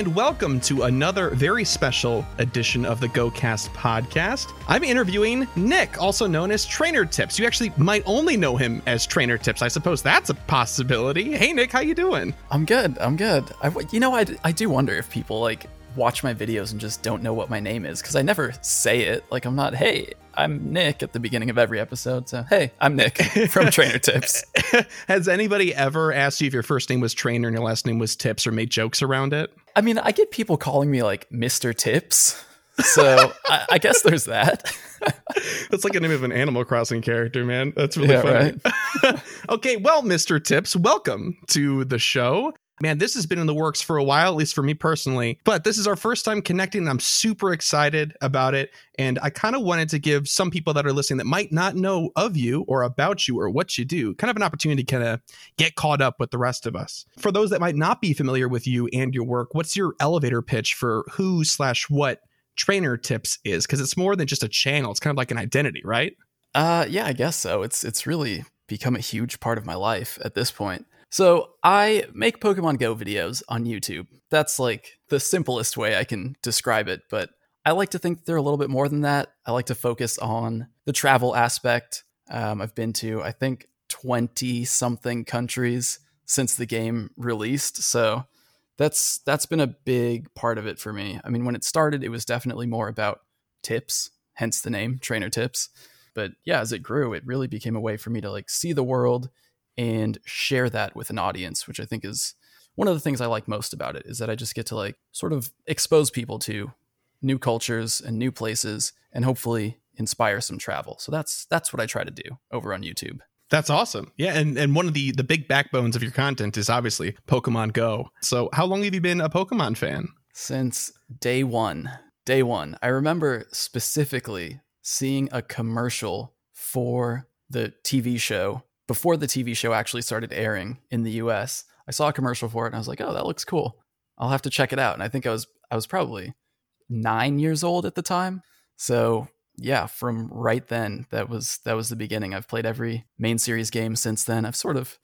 and welcome to another very special edition of the GoCast podcast. I'm interviewing Nick, also known as Trainer Tips. You actually might only know him as Trainer Tips. I suppose that's a possibility. Hey, Nick, how you doing? I'm good. I'm good. I, you know, I, I do wonder if people like watch my videos and just don't know what my name is because I never say it. Like I'm not, hey, I'm Nick at the beginning of every episode. So hey, I'm Nick from Trainer Tips. Has anybody ever asked you if your first name was Trainer and your last name was Tips or made jokes around it? I mean, I get people calling me like Mr. Tips. So I, I, guess there's that. That's like a name of an Animal Crossing character, man. That's really yeah, funny. Right? okay, well, Mr. Tips, welcome to the show man, this has been in the works for a while, at least for me personally. But this is our first time connecting. I'm super excited about it. And I kind of wanted to give some people that are listening that might not know of you or about you or what you do kind of an opportunity to kind of get caught up with the rest of us. For those that might not be familiar with you and your work, what's your elevator pitch for who slash what trainer tips is? Because it's more than just a channel, it's kind of like an identity, right? Uh yeah, I guess so. It's it's really become a huge part of my life at this point. So I make Pokemon Go videos on YouTube. That's like the simplest way I can describe it, but I like to think they're a little bit more than that. I like to focus on the travel aspect. Um, I've been to, I think, 20 something countries since the game released. So that's that's been a big part of it for me. I mean, when it started, it was definitely more about tips, hence the name Trainer Tips. But yeah, as it grew, it really became a way for me to like see the world and share that with an audience, which I think is one of the things I like most about it is that I just get to like sort of expose people to new cultures and new places and hopefully inspire some travel. So that's that's what I try to do over on YouTube. That's awesome. Yeah, and and one of the the big backbones of your content is obviously Pokemon Go. So how long have you been a Pokemon fan? Since day 1. Day 1. I remember specifically seeing a commercial for the TV show before the TV show actually started airing in the US, I saw a commercial for it and I was like, "Oh, that looks cool. I'll have to check it out." And I think I was I was probably 9 years old at the time. So, yeah, from right then, that was that was the beginning. I've played every main series game since then. I've sort of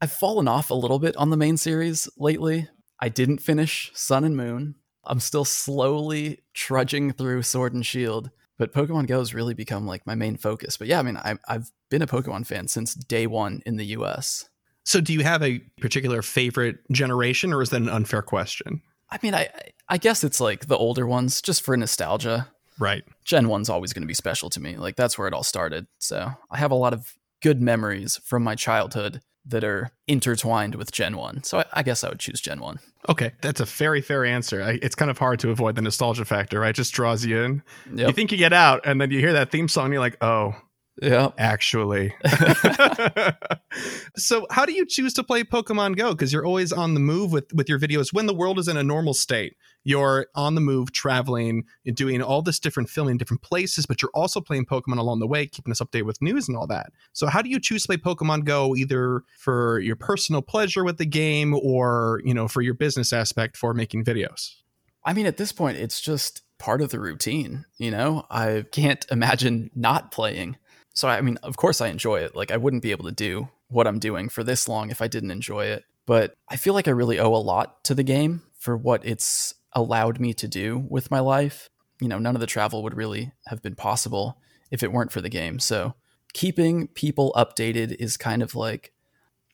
I've fallen off a little bit on the main series lately. I didn't finish Sun and Moon. I'm still slowly trudging through Sword and Shield but Pokemon Go has really become like my main focus. But yeah, I mean, I, I've been a Pokemon fan since day one in the US. So, do you have a particular favorite generation, or is that an unfair question? I mean, I I guess it's like the older ones, just for nostalgia. Right. Gen one's always going to be special to me. Like that's where it all started. So I have a lot of good memories from my childhood that are intertwined with Gen 1. So I, I, guess I would choose Gen 1. Okay, that's a very fair answer. I, it's kind of hard to avoid the nostalgia factor, right? It just draws you in. Yep. You think you get out, and then you hear that theme song, and you're like, oh, yeah, actually. so, how do you choose to play Pokemon Go? Because you're always on the move with with your videos. When the world is in a normal state, you're on the move, traveling, and doing all this different filming in different places. But you're also playing Pokemon along the way, keeping us updated with news and all that. So, how do you choose to play Pokemon Go, either for your personal pleasure with the game, or you know, for your business aspect for making videos? I mean, at this point, it's just part of the routine. You know, I can't imagine not playing so I mean, of course I enjoy it. Like I wouldn't be able to do what I'm doing for this long if I didn't enjoy it. But I feel like I really owe a lot to the game for what it's allowed me to do with my life. You know, none of the travel would really have been possible if it weren't for the game. So keeping people updated is kind of like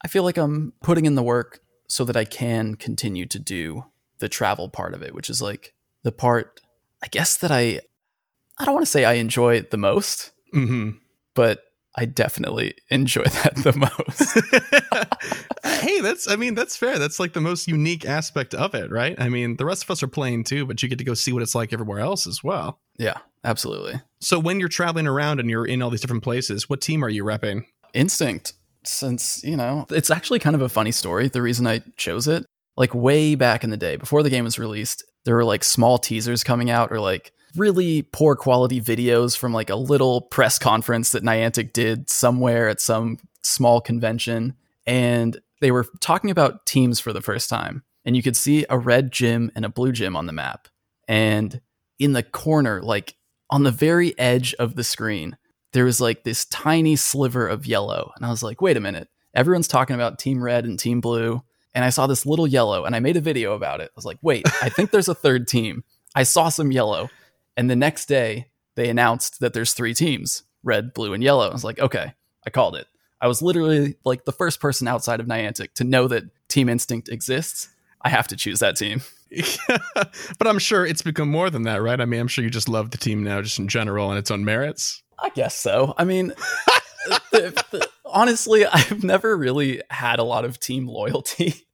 I feel like I'm putting in the work so that I can continue to do the travel part of it, which is like the part I guess that I I don't want to say I enjoy the most. Mm-hmm but I definitely enjoy that the most. hey, that's I mean, that's fair. That's like the most unique aspect of it, right? I mean, the rest of us are playing too, but you get to go see what it's like everywhere else as well. Yeah, absolutely. So when you're traveling around and you're in all these different places, what team are you repping? Instinct. Since, you know, it's actually kind of a funny story. The reason I chose it, like way back in the day, before the game was released, there were like small teasers coming out or like really poor quality videos from like a little press conference that Niantic did somewhere at some small convention. And they were talking about teams for the first time. And you could see a red gym and a blue gym on the map. And in the corner, like on the very edge of the screen, there was like this tiny sliver of yellow. And I was like, wait a minute. Everyone's talking about Team Red and Team Blue. and I saw this little yellow and I made a video about it. I was like, wait, I think there's a third team. I saw some yellow. And the next day, they announced that there's three teams red, blue, and yellow. I was like, okay, I called it. I was literally like the first person outside of Niantic to know that Team Instinct exists. I have to choose that team. but I'm sure it's become more than that, right? I mean, I'm sure you just love the team now, just in general, and its own merits. I guess so. I mean, the, the, honestly, I've never really had a lot of team loyalty.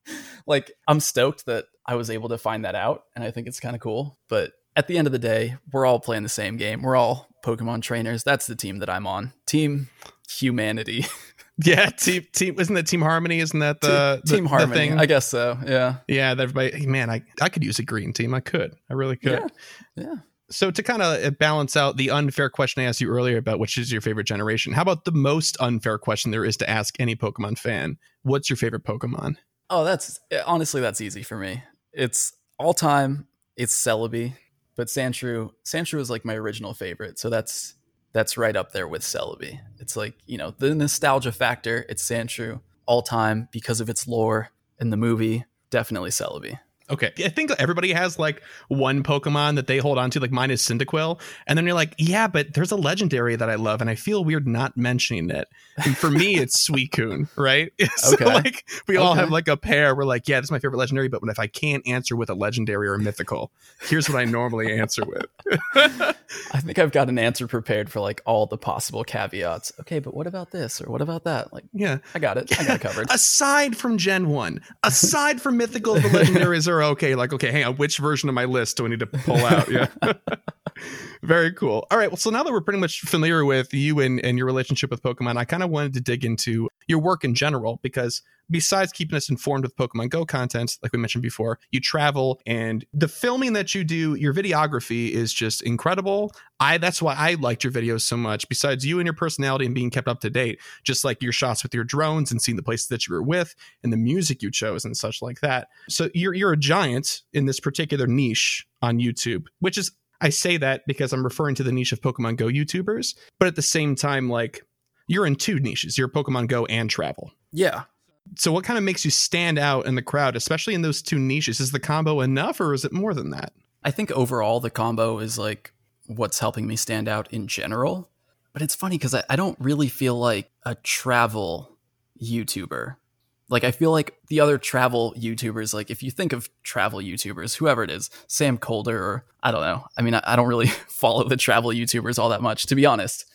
like, I'm stoked that I was able to find that out, and I think it's kind of cool. But at the end of the day, we're all playing the same game. We're all Pokemon trainers. That's the team that I'm on. Team Humanity. Yeah, team team isn't that Team Harmony? Isn't that the, team, team Harmony? The I guess so. Yeah. Yeah, that everybody. Man, I I could use a green team. I could. I really could. Yeah. yeah. So to kind of uh, balance out the unfair question I asked you earlier about which is your favorite generation, how about the most unfair question there is to ask any Pokemon fan? What's your favorite Pokemon? Oh, that's honestly that's easy for me. It's all time. It's Celebi, but Sandshrew. Sandshrew is like my original favorite, so that's that's right up there with Celebi. It's like, you know, the nostalgia factor, it's Sandshrew all time because of its lore in the movie, definitely Celebi. Okay. I think everybody has like one Pokemon that they hold on to, like mine is Cyndaquil. And then you're like, yeah, but there's a legendary that I love, and I feel weird not mentioning it. And for me, it's Suicune, right? so okay. like we okay. all have like a pair. We're like, yeah, this is my favorite legendary, but if I can't answer with a legendary or a mythical, here's what I normally answer with. I think I've got an answer prepared for like all the possible caveats. Okay, but what about this or what about that? Like, yeah, I got it. I got it covered. aside from Gen 1, aside from mythical, the legendaries are okay. Like, okay, hang on, which version of my list do I need to pull out? Yeah. Very cool. All right. Well, so now that we're pretty much familiar with you and, and your relationship with Pokemon, I kind of wanted to dig into your work in general because besides keeping us informed with Pokemon Go content, like we mentioned before, you travel and the filming that you do, your videography is just incredible. I that's why I liked your videos so much. Besides you and your personality and being kept up to date, just like your shots with your drones and seeing the places that you were with and the music you chose and such like that. So you're you're a giant in this particular niche on YouTube, which is I say that because I'm referring to the niche of Pokemon Go YouTubers, but at the same time, like you're in two niches. You're Pokemon Go and travel. Yeah. So what kind of makes you stand out in the crowd, especially in those two niches? Is the combo enough or is it more than that? I think overall the combo is like what's helping me stand out in general. But it's funny because I, I don't really feel like a travel YouTuber. Like I feel like the other travel YouTubers, like if you think of travel YouTubers, whoever it is, Sam Kolder, or I don't know. I mean, I, I don't really follow the travel YouTubers all that much, to be honest.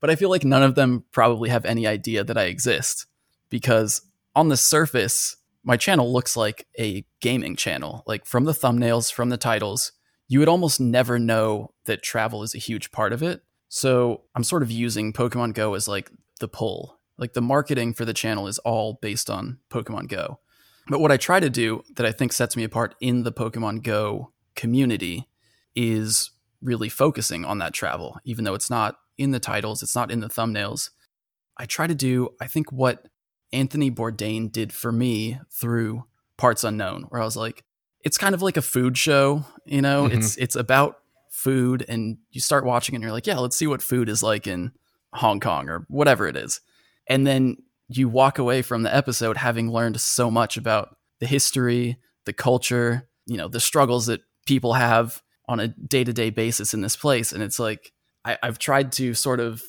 But I feel like none of them probably have any idea that I exist because on the surface, my channel looks like a gaming channel. Like from the thumbnails, from the titles, you would almost never know that travel is a huge part of it. So I'm sort of using Pokemon Go as like the pull like the marketing for the channel is all based on Pokemon Go. But what I try to do that I think sets me apart in the Pokemon Go community is really focusing on that travel, even though it's not in the titles, it's not in the thumbnails. I try to do, I think, what Anthony Bourdain did for me through Parts Unknown, where I was like, it's kind of like a food show, you know, mm-hmm. it's it's about food and you start watching and you're like, yeah, let's see what food is like in Hong Kong or whatever it is and then you walk away from the episode having learned so much about the history, the culture, you know, the struggles that people have on a day to day basis in this place. And it's like, I, I've tried to sort of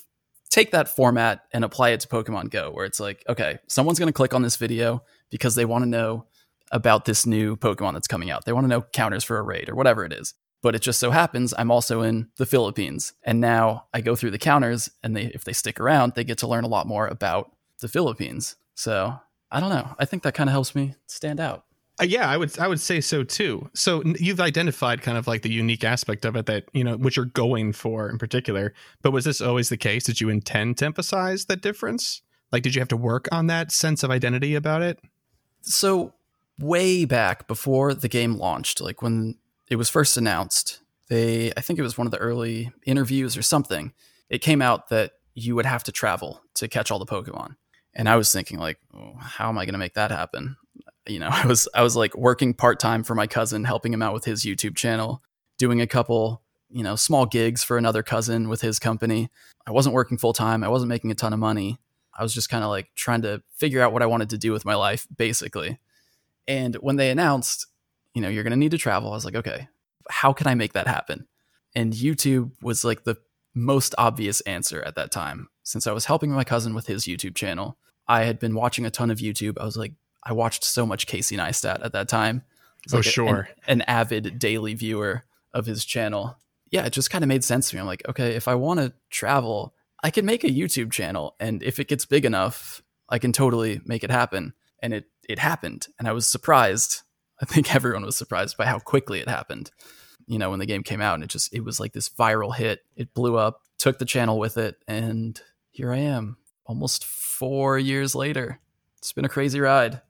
take that format and apply it to Pokemon Go, where it's like, okay, someone's going to click on this video because they want to know about this new Pokemon that's coming out. They want to know counters for a raid or whatever it is. But it just so happens I'm also in the Philippines. And now I go through the counters and they if they stick around, they get to learn a lot more about the Philippines. So I don't know. I think that kind of helps me stand out. Uh, yeah, I would I would say so too. So you've identified kind of like the unique aspect of it that you know what you're going for in particular. But was this always the case? Did you intend to emphasize that difference? Like, did you have to work on that sense of identity about it? So way back before the game launched, like when it was first announced, they I think it was one of the early interviews or something. It came out that you would have to travel to catch all the Pokemon. And I was thinking like, oh, how am I going to make that happen? You know, I was I was like working part-time for my cousin, helping him out with his YouTube channel, doing a couple, you know, small gigs for another cousin with his company. I wasn't working full-time. I wasn't making a ton of money. I was just kind of like trying to figure out what I wanted to do with my life basically. And when they announced, you know, you're going to need to travel, I was like, okay, how can I make that happen? And YouTube was like the most obvious answer at that time. Since I was helping my cousin with his YouTube channel, I had been watching a ton of YouTube. I was like, I watched so much Casey Neistat at that time. Oh, like sure. A, an, an avid daily viewer of his channel. Yeah, it just kind of made sense to me. I'm like, okay, if I want to travel, I can make a YouTube channel. And if it gets big enough, I can totally make it happen. And it, it happened. And I was surprised. I think everyone was surprised by how quickly it happened. You know, when the game came out and it just, it was like this viral hit. It blew up, took the channel with it. And here I am almost four years later. It's been a crazy ride.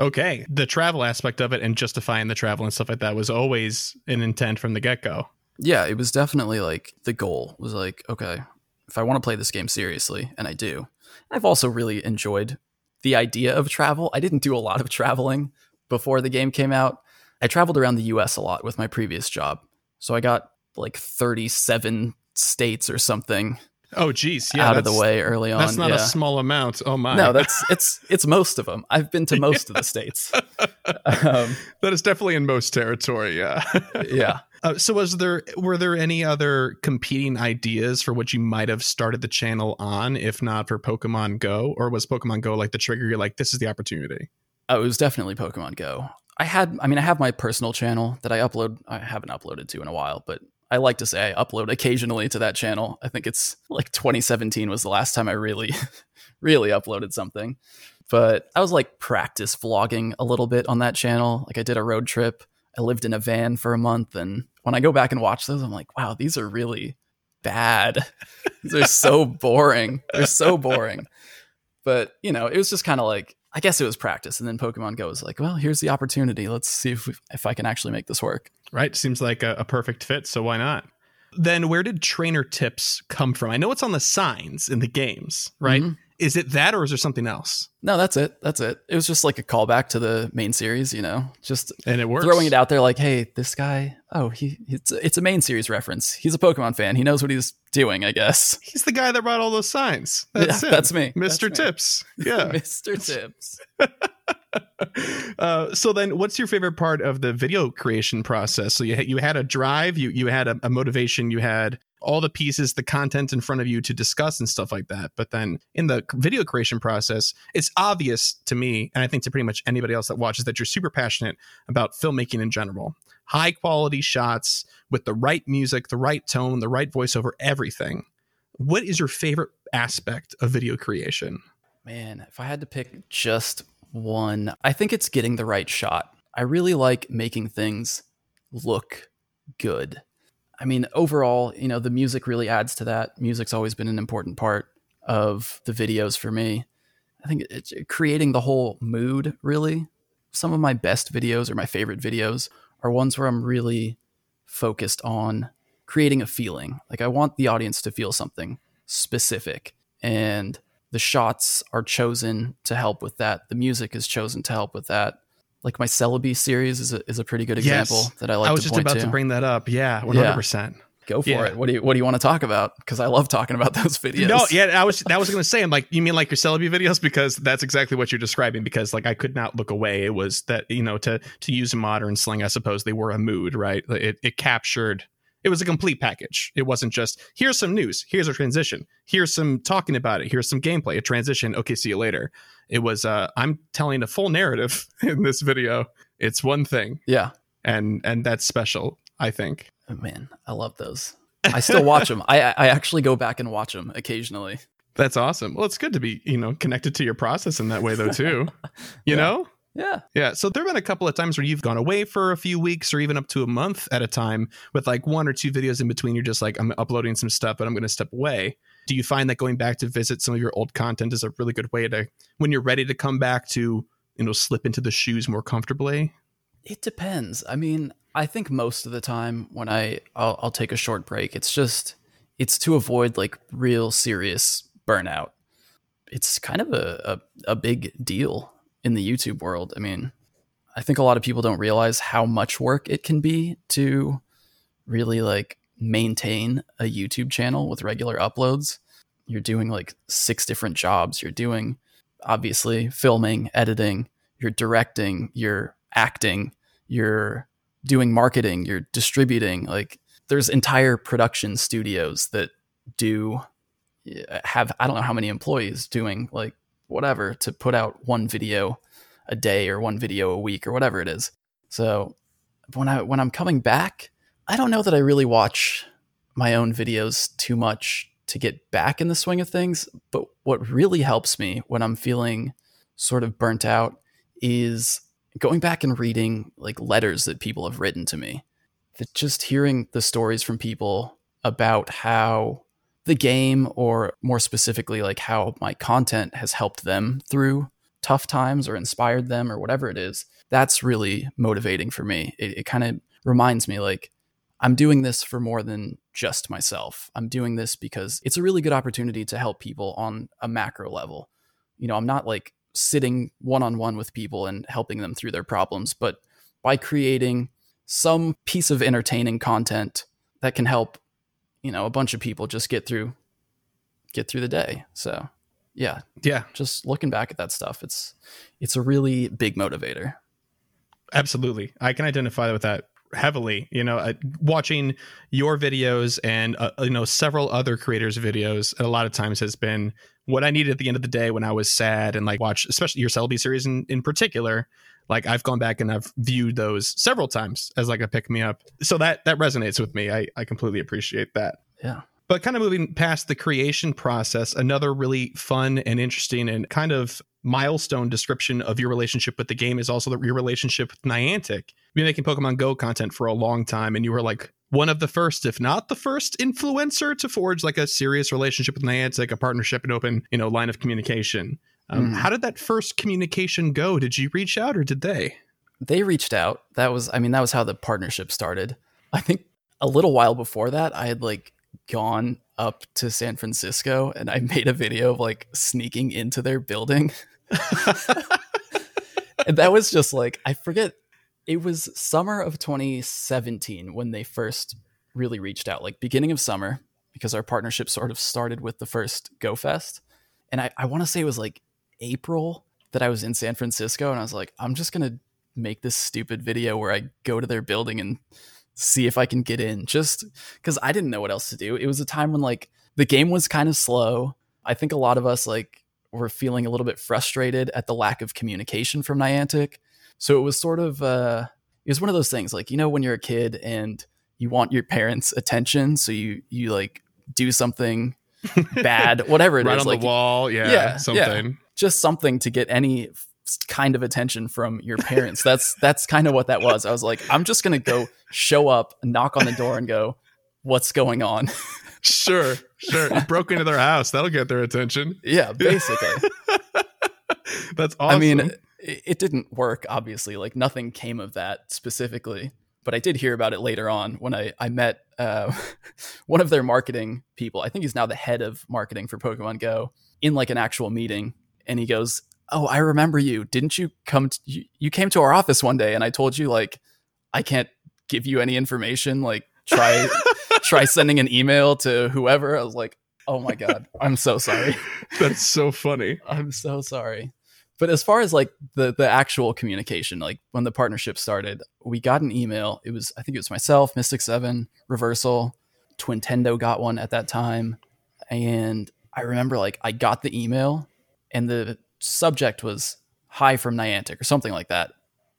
Okay. The travel aspect of it and justifying the travel and stuff like that was always an intent from the get go. Yeah, it was definitely like the goal was like, okay, if I want to play this game seriously, and I do, I've also really enjoyed the idea of travel. I didn't do a lot of traveling before the game came out. I traveled around the US a lot with my previous job. So I got like 37 states or something Oh, geez, yeah, out of the way early on. That's not yeah. a small amount. Oh my, no, that's it's it's most of them. I've been to most yeah. of the states. Um, that is definitely in most territory. Yeah, yeah. Uh, so, was there were there any other competing ideas for what you might have started the channel on, if not for Pokemon Go, or was Pokemon Go like the trigger? You're like, this is the opportunity. Oh, it was definitely Pokemon Go. I had, I mean, I have my personal channel that I upload. I haven't uploaded to in a while, but I like to say I upload occasionally to that channel. I think it's like 2017 was the last time I really, really uploaded something. But I was like practice vlogging a little bit on that channel. Like I did a road trip. I lived in a van for a month. And when I go back and watch those, I'm like, wow, these are really bad. these are so boring. They're so boring. But, you know, it was just kind of like, I guess it was practice. And then Pokemon Go was like, well, here's the opportunity. Let's see if, we, if I can actually make this work. Right. Seems like a, a perfect fit. So why not? Then where did trainer tips come from? I know it's on the signs in the games, right? Mm-hmm. Is it that or is there something else? No, that's it. That's it. It was just like a callback to the main series, you know, just and it works. throwing it out there like, hey, this guy, oh, he it's it's a main series reference. He's a Pokemon fan. He knows what he's doing, I guess. He's the guy that brought all those signs. That's yeah, that's me. Mr. That's Tips. Me. Yeah. Mr. Tips. uh, so then what's your favorite part of the video creation process so you, you had a drive you, you had a, a, motivation you had all the pieces the content in front of you to discuss and stuff like that but then in the video creation process it's obvious to me and i think to pretty much anybody else that watches that you're super passionate about filmmaking in general high quality shots with the right music the right tone the right voiceover everything what is your favorite aspect of video creation man if i had to pick just one. I think it's getting the right shot. I really like making things look good. I mean, overall, you know, the music really adds to that. Music's always been an important part of the videos for me. I think it's creating the whole mood, really. Some of my best videos or my favorite videos are ones where I'm really focused on creating a feeling. Like, I want the audience to feel something specific. And the shots are chosen to help with that. The music is chosen to help with that. Like my Celebi series is a, is a pretty good example yes. that I like. I was just about to. to. bring that up. Yeah, one hundred percent. Go for yeah. it. What do you What do you want to talk about? Because I love talking about those videos. No, yeah, I was that was going to say. I'm like, you mean like your Celebi videos? Because that's exactly what you're describing. Because like I could not look away. It was that you know to to use modern slang, I suppose they were a mood, right? It it captured it was a complete package. It wasn't just here's some news, here's a transition, here's some talking about it, here's some gameplay, a transition. Okay, see you later. It was uh, I'm telling a full narrative in this video. It's one thing. Yeah, and and that's special. I think. Oh, man, I love those. I still watch them. I I actually go back and watch them occasionally. That's awesome. Well, it's good to be you know connected to your process in that way though too. You yeah. know. Yeah. Yeah. So there have been a couple of times where you've gone away for a few weeks or even up to a month at a time with like one or two videos in between. You're just like, I'm uploading some stuff, but I'm going to step away. Do you find that going back to visit some of your old content is a really good way to, when you're ready to come back to, you know, slip into the shoes more comfortably? It depends. I mean, I think most of the time when I, I'll, I'll take a short break, it's just, it's to avoid like real serious burnout. It's kind of a, a, a big deal in the YouTube world. I mean, I think a lot of people don't realize how much work it can be to really like maintain a YouTube channel with regular uploads. You're doing like six different jobs. You're doing obviously filming, editing, you're directing, you're acting, you're doing marketing, you're distributing. Like there's entire production studios that do eh, have I don't know how many employees doing like whatever to put out one video a day or one video a week or whatever it is. So when I when I'm coming back, I don't know that I really watch my own videos too much to get back in the swing of things, but what really helps me when I'm feeling sort of burnt out is going back and reading like letters that people have written to me. That just hearing the stories from people about how the game or more specifically like how my content has helped them through tough times or inspired them or whatever it is that's really motivating for me. It, it kind of reminds me like i'm doing this for more than just myself. I'm doing this because it's a really good opportunity to help people on a macro level. You know i'm not like sitting one-on-one with people and helping them through their problems but by creating some piece of entertaining content that can help you know a bunch of people just get through get through the day. So yeah. Yeah. Just looking back at that stuff it's it's a really big motivator. Absolutely. I can identify with that heavily you know uh, watching your videos and uh, you know several other creators videos a lot of times has been what i needed at the end of the day when i was sad and like watch especially your celebi series in, in particular. Like i've gone back and i've viewed those several times as like a pick me up. So that that resonates with me. I i completely appreciate that. Yeah. But kind of moving past the creation process, another really fun and interesting and kind of milestone description of your relationship with the game is also your relationship with Niantic. You've been making Pokemon Go content for a long time, and you were like one of the first, if not the first, influencer to forge like a serious relationship with Niantic, a partnership, and open you know line of communication. Um, mm. How did that first communication go? Did you reach out or did they? They reached out. That was, I mean, that was how the partnership started. I think a little while before that, I had like gone up to San Francisco and I made a video of like sneaking into their building. and that was just like, I forget, it was summer of 2017 when they first really reached out, like beginning of summer, because our partnership sort of started with the first Go Fest. And I, I want to say it was like April that I was in San Francisco and I was like, I'm just to make this stupid video where I go to their building and see if I can get in just because I didn't know what else to do. It was a time when like the game was kind of slow. I think a lot of us like were feeling a little bit frustrated at the lack of communication from Niantic. So it was sort of uh it was one of those things like you know when you're a kid and you want your parents' attention, so you you like do something bad, whatever it right is, on like the wall, yeah, yeah something, yeah. just something to get any kind of attention from your parents. That's that's kind of what that was. I was like, I'm just gonna go show up, knock on the door, and go, "What's going on?" sure, sure. You broke into their house. That'll get their attention. Yeah, basically. that's awesome. I mean, it, it didn't work. Obviously, like nothing came of that specifically. But I did hear about it later on when I I met uh, one of their marketing people. I think he's now the head of marketing for Pokemon Go in like an actual meeting, and he goes, oh, I remember you. Didn't you come? To, you, you came to our office one day, and I told you like I can't give you any information. Like try try sending an email to whoever. I was like, oh my god, I'm so sorry. That's so funny. I'm so sorry. But as far as like the the actual communication, like when the partnership started, we got an email. It was I think it was myself, Mystic Seven, Reversal, Twintendo got one at that time, and I remember like I got the email, and the subject was "Hi from Niantic" or something like that,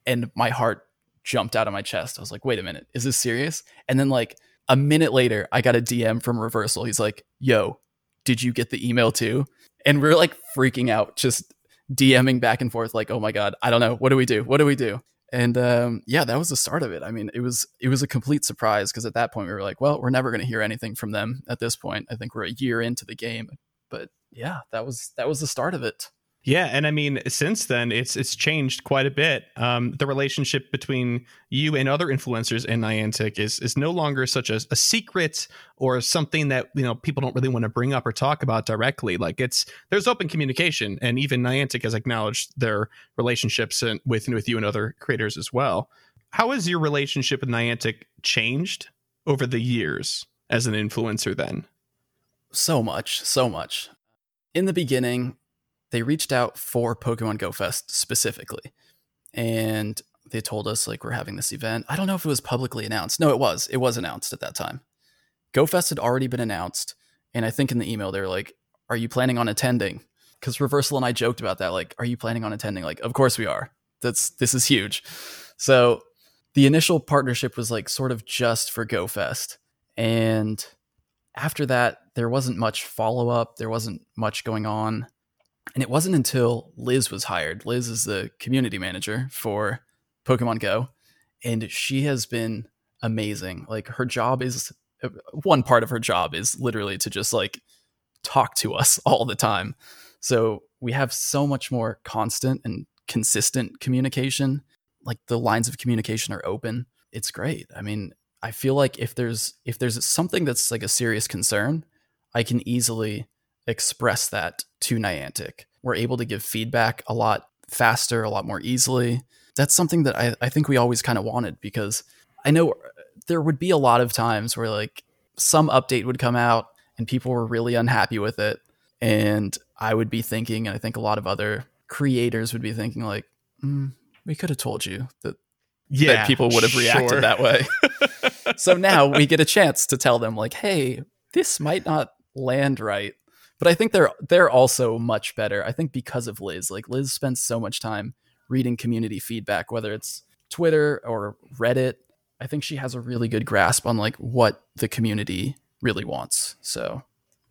and my heart jumped out of my chest. I was like, "Wait a minute, is this serious?" And then like a minute later, I got a DM from Reversal. He's like, "Yo, did you get the email too?" And we're like freaking out, just DMing back and forth, like, "Oh my god, I don't know. What do we do? What do we do?" And um, yeah, that was the start of it. I mean, it was it was a complete surprise because at that point we were like, "Well, we're never going to hear anything from them." At this point, I think we're a year into the game, but yeah, that was that was the start of it. Yeah, and I mean, since then, it's it's changed quite a bit. Um, the relationship between you and other influencers in Niantic is is no longer such a, a, secret or something that you know people don't really want to bring up or talk about directly. Like it's there's open communication, and even Niantic has acknowledged their relationships and, with with you and other creators as well. How has your relationship with Niantic changed over the years as an influencer? Then, so much, so much. In the beginning, they reached out for Pokemon Go Fest specifically. And they told us like we're having this event. I don't know if it was publicly announced. No, it was. It was announced at that time. GoFest had already been announced, and I think in the email they were like, "Are you planning on attending?" Because Reversal and I joked about that. Like, "Are you planning on attending?" Like, of course we are. That's this is huge. So the initial partnership was like sort of just for GoFest, and after that there wasn't much follow up. There wasn't much going on. And it wasn't until Liz was hired. Liz is the community manager for Pokemon Go, and she has been amazing. Like her job is one part of her job is literally to just like talk to us all the time. So we have so much more constant and consistent communication. Like the lines of communication are open. It's great. I mean, I feel like if there's if there's something that's like a serious concern, I can easily express that to Niantic. We're able to give feedback a lot faster, a lot more easily that's something that I, I think we always kind of wanted because I know there would be a lot of times where like some update would come out and people were really unhappy with it. And I would be thinking, and I think a lot of other creators would be thinking, like, mm, we could have told you that, yeah, that people would have reacted sure. that way. so now we get a chance to tell them, like, hey, this might not land right. But I think they're they're also much better. I think because of Liz. Like Liz spends so much time reading community feedback, whether it's Twitter or Reddit. I think she has a really good grasp on like what the community really wants. So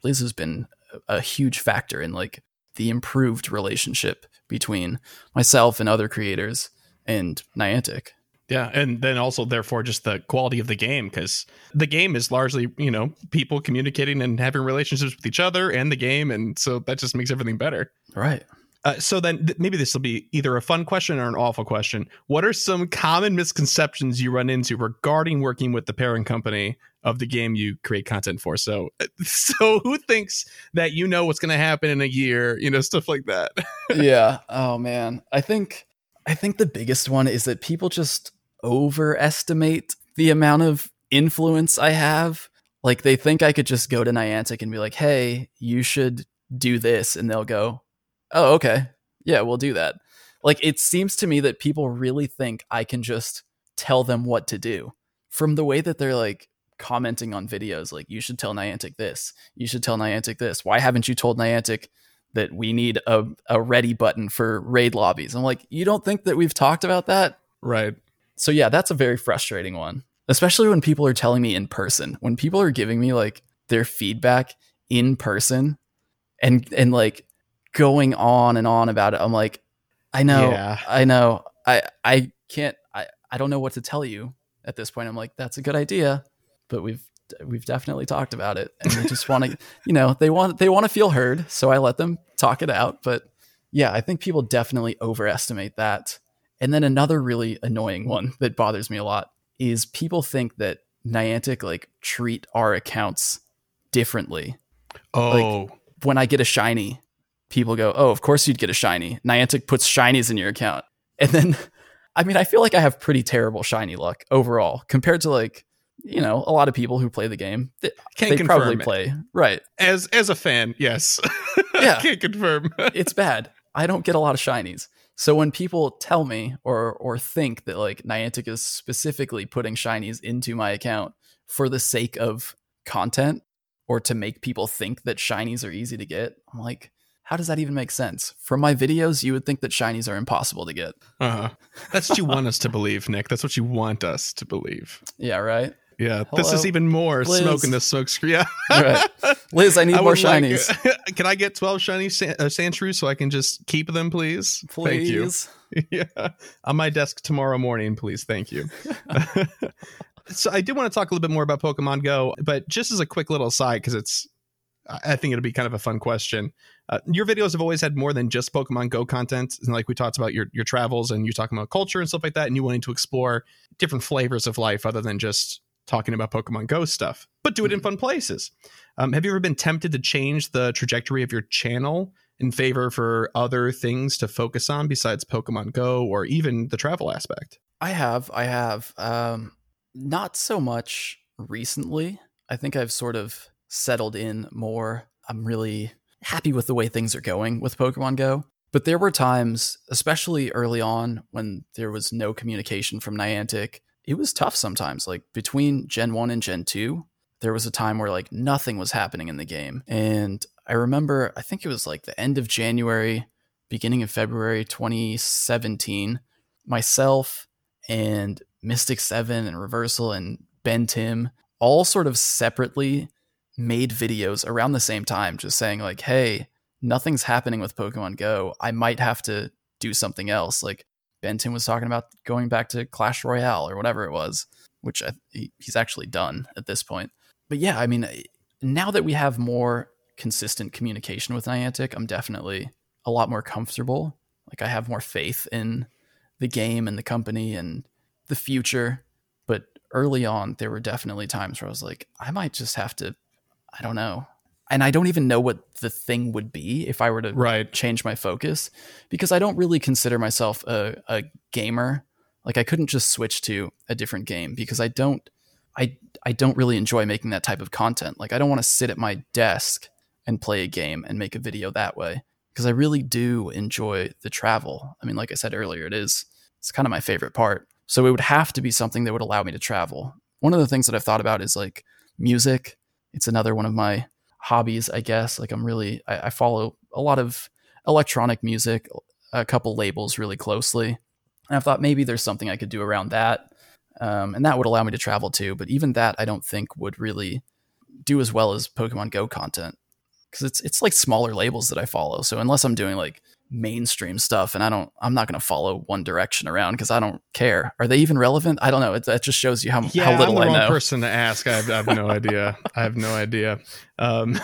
Liz has been a huge factor in like the improved relationship between myself and other creators and Niantic. Yeah, and then also therefore just the quality of the game because the game is largely you know people communicating and having relationships with each other and the game, and so that just makes everything better. Right. Uh, so then th- maybe this will be either a fun question or an awful question. What are some common misconceptions you run into regarding working with the parent company of the game you create content for? So, so who thinks that you know what's going to happen in a year? You know, stuff like that. yeah. Oh man, I think I think the biggest one is that people just overestimate the amount of influence I have. Like they think I could just go to Niantic and be like, "Hey, you should do this," and they'll go, oh, okay. Yeah, we'll do that. Like, it seems to me that people really think I can just tell them what to do from the way that they're like commenting on videos. Like, you should tell Niantic this. You should tell Niantic this. Why haven't you told Niantic that we need a, a ready button for raid lobbies? I'm like, you don't think that we've talked about that? Right. So, yeah, that's a very frustrating one, especially when people are telling me in person. When people are giving me like their feedback in person and, and like, going on and on about it. I'm like, I know, yeah. I know, I I can't, I I don't know what to tell you at this point. I'm like, that's a good idea, but we've we've definitely talked about it, and they just want to, you know, they want they want to feel heard, so I let them talk it out. But yeah, I think people definitely overestimate that. And then another really annoying one that bothers me a lot is people think that Niantic like treat our accounts differently. Oh. Like, when I get a shiny, people go, "Oh, of course you'd get a shiny." Niantic puts shinies in your account, and then, I mean, I feel like I have pretty terrible shiny luck overall compared to like you know a lot of people who play the game. They, can't confirm. they probably it. play right as as a fan. Yes, yeah, can't confirm. it's bad. I don't get a lot of shinies. So when people tell me or or think that like Niantic is specifically putting shinies into my account for the sake of content or to make people think that shinies are easy to get, I'm like, how does that even make sense? From my videos, you would think that shinies are impossible to get. Uh-huh. That's what you want us to believe, Nick. That's what you want us to believe. Yeah, right. Yeah, Hello, this is even more Liz. smoke in the smoke screen. Yeah, right. Liz, I need I more shinies. Like, can I get twelve shiny san- uh, so I can just keep them, please? Please. Thank you. yeah, on my desk tomorrow morning, please. Thank you. so I did want to talk a little bit more about Pokemon Go, but just as a quick little aside, because it's I think it'll be kind of a fun question. Uh, your videos have always had more than just Pokemon Go content, and like we talked about your your travels and you talking about culture and stuff like that, and you wanting to explore different flavors of life other than just talking about Pokemon Go stuff, but do it in mm-hmm. fun places. Um, have you ever been tempted to change the trajectory of your channel in favor for other things to focus on besides Pokemon Go or even the travel aspect? I have, I have, um, not so much recently. I think I've sort of settled in more. I'm really happy with the way things are going with Pokemon Go. But there were times, especially early on, when there was no communication from Niantic. It was tough sometimes. Like between Gen 1 and Gen 2, there was a time where like nothing was happening in the game. And I remember, I think it was like the end of January, beginning of February 2017, myself and Mystic 7 and Reversal and Ben Timm all sort of separately made videos around the same time, just saying, like, hey, nothing's happening with Pokemon Go. I might have to do something else. Like Ben Timm was talking about going back to Clash Royale or whatever it was, which I, he's actually done at this point. But yeah, I mean, eh, now that we have more consistent communication with Niantic, I'm definitely a lot more comfortable. Like I have more faith in the game and the company and the future. But early on, there were definitely times where I was like, I might just have to, I don't know. And I don't even know what the thing would be if I were to right. change my focus because I don't really consider myself a, a gamer. Like I couldn't just switch to a different game because I don't I I don't really enjoy making that type of content. Like I don't want to sit at my desk and play a game and make a video that way because I really do enjoy the travel. I mean, like I said earlier, it is it's kind of my favorite part. So it would have to be something that would allow me to travel. One of the things that I've thought about is like music. It's another one of my hobbies, I guess. Like I'm really I, I follow a lot of electronic music, a couple labels really closely. And I've thought maybe there's something I could do around that. Um, and that would allow me to travel too. But even that, I don't think would really do as well as Pokemon Go content because it's it's like smaller labels that I follow. So unless I'm doing like mainstream stuff, and I don't, I'm not going to follow One Direction around because I don't care. Are they even relevant? I don't know. It, that just shows you how, yeah, how little I'm the I know. person to ask. I have, I have no idea. I have no idea. Um,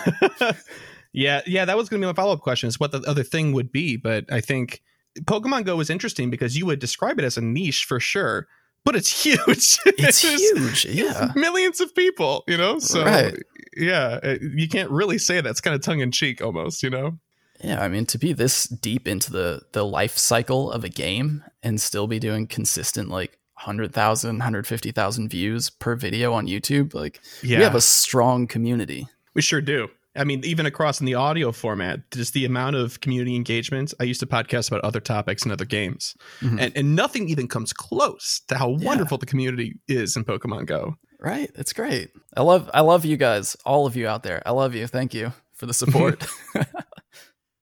yeah, yeah, that was going to be my follow up question: is what the other thing would be. But I think Pokemon Go is interesting because you would describe it as a niche for sure but it's huge. It's huge. Yeah. Millions of people, you know? So, right. yeah, you can't really say that's kind of tongue in cheek almost, you know? Yeah, I mean to be this deep into the the life cycle of a game and still be doing consistent like 100,000, 150,000 views per video on YouTube, like yeah. we have a strong community. We sure do. I mean, even across in the audio format, just the amount of community engagement. I used to podcast about other topics and other games, mm-hmm. and, and nothing even comes close to how yeah. wonderful the community is in Pokemon Go. Right, it's great. I love, I love you guys, all of you out there. I love you. Thank you for the support.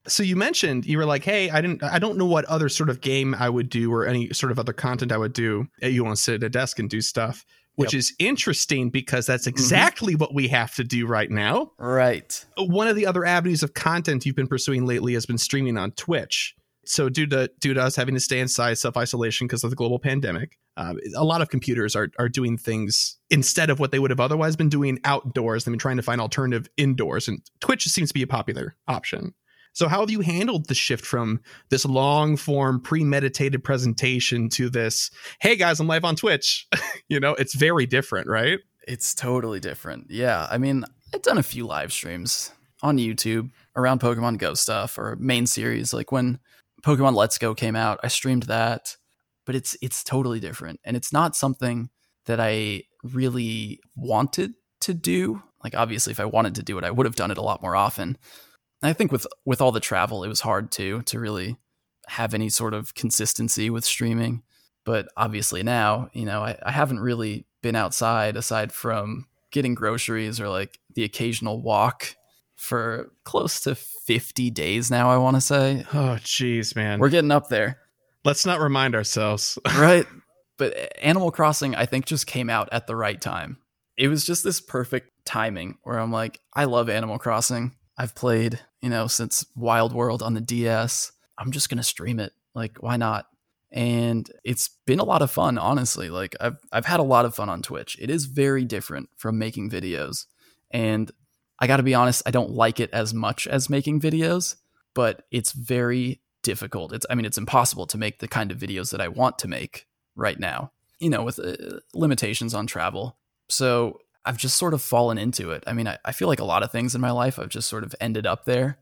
so you mentioned you were like, "Hey, I didn't, I don't know what other sort of game I would do or any sort of other content I would do. You want to sit at a desk and do stuff." which yep. is interesting because that's mm-hmm. exactly mm-hmm. what we have to do right now. Right. One of the other avenues of content you've been pursuing lately has been streaming on Twitch. So due to due to us having to stay inside self isolation because of the global pandemic, um, a lot of computers are are doing things instead of what they would have otherwise been doing outdoors. They've been trying to find alternative indoors, and Twitch seems to be a popular option. So, how have you handled the shift from this long form, premeditated presentation to this, hey guys, I'm live on Twitch? you know, it's very different, right? It's totally different. Yeah. I mean, I've done a few live streams on YouTube around Pokemon Go stuff or main series. Like when Pokemon Let's Go came out, I streamed that. But it's it's totally different. And it's not something that I really wanted to do. Like obviously if I wanted to do it, I would have done it a lot more often. I think with with all the travel, it was hard too to really have any sort of consistency with streaming. But obviously now, you know, I, I haven't really been outside aside from getting groceries or like the occasional walk for close to 50 days now, I want to say. Oh, jeez, man. We're getting up there. Let's not remind ourselves. right. But Animal Crossing, I think, just came out at the right time. It was just this perfect timing where I'm like, I love Animal Crossing. I've played, you know, since Wild World on the DS. I'm just going to stream it. Like, why not? And it's been a lot of fun, honestly. Like, I've, I've had a lot of fun on Twitch. It is very different from making videos. And I got to be honest, I don't like it as much as making videos, but it's very difficult. It's, I mean, it's impossible to make the kind of videos that I want to make right now, you know, with uh, limitations on travel. So I've just sort of fallen into it. I mean, I, I feel like a lot of things in my life, I've just sort of ended up there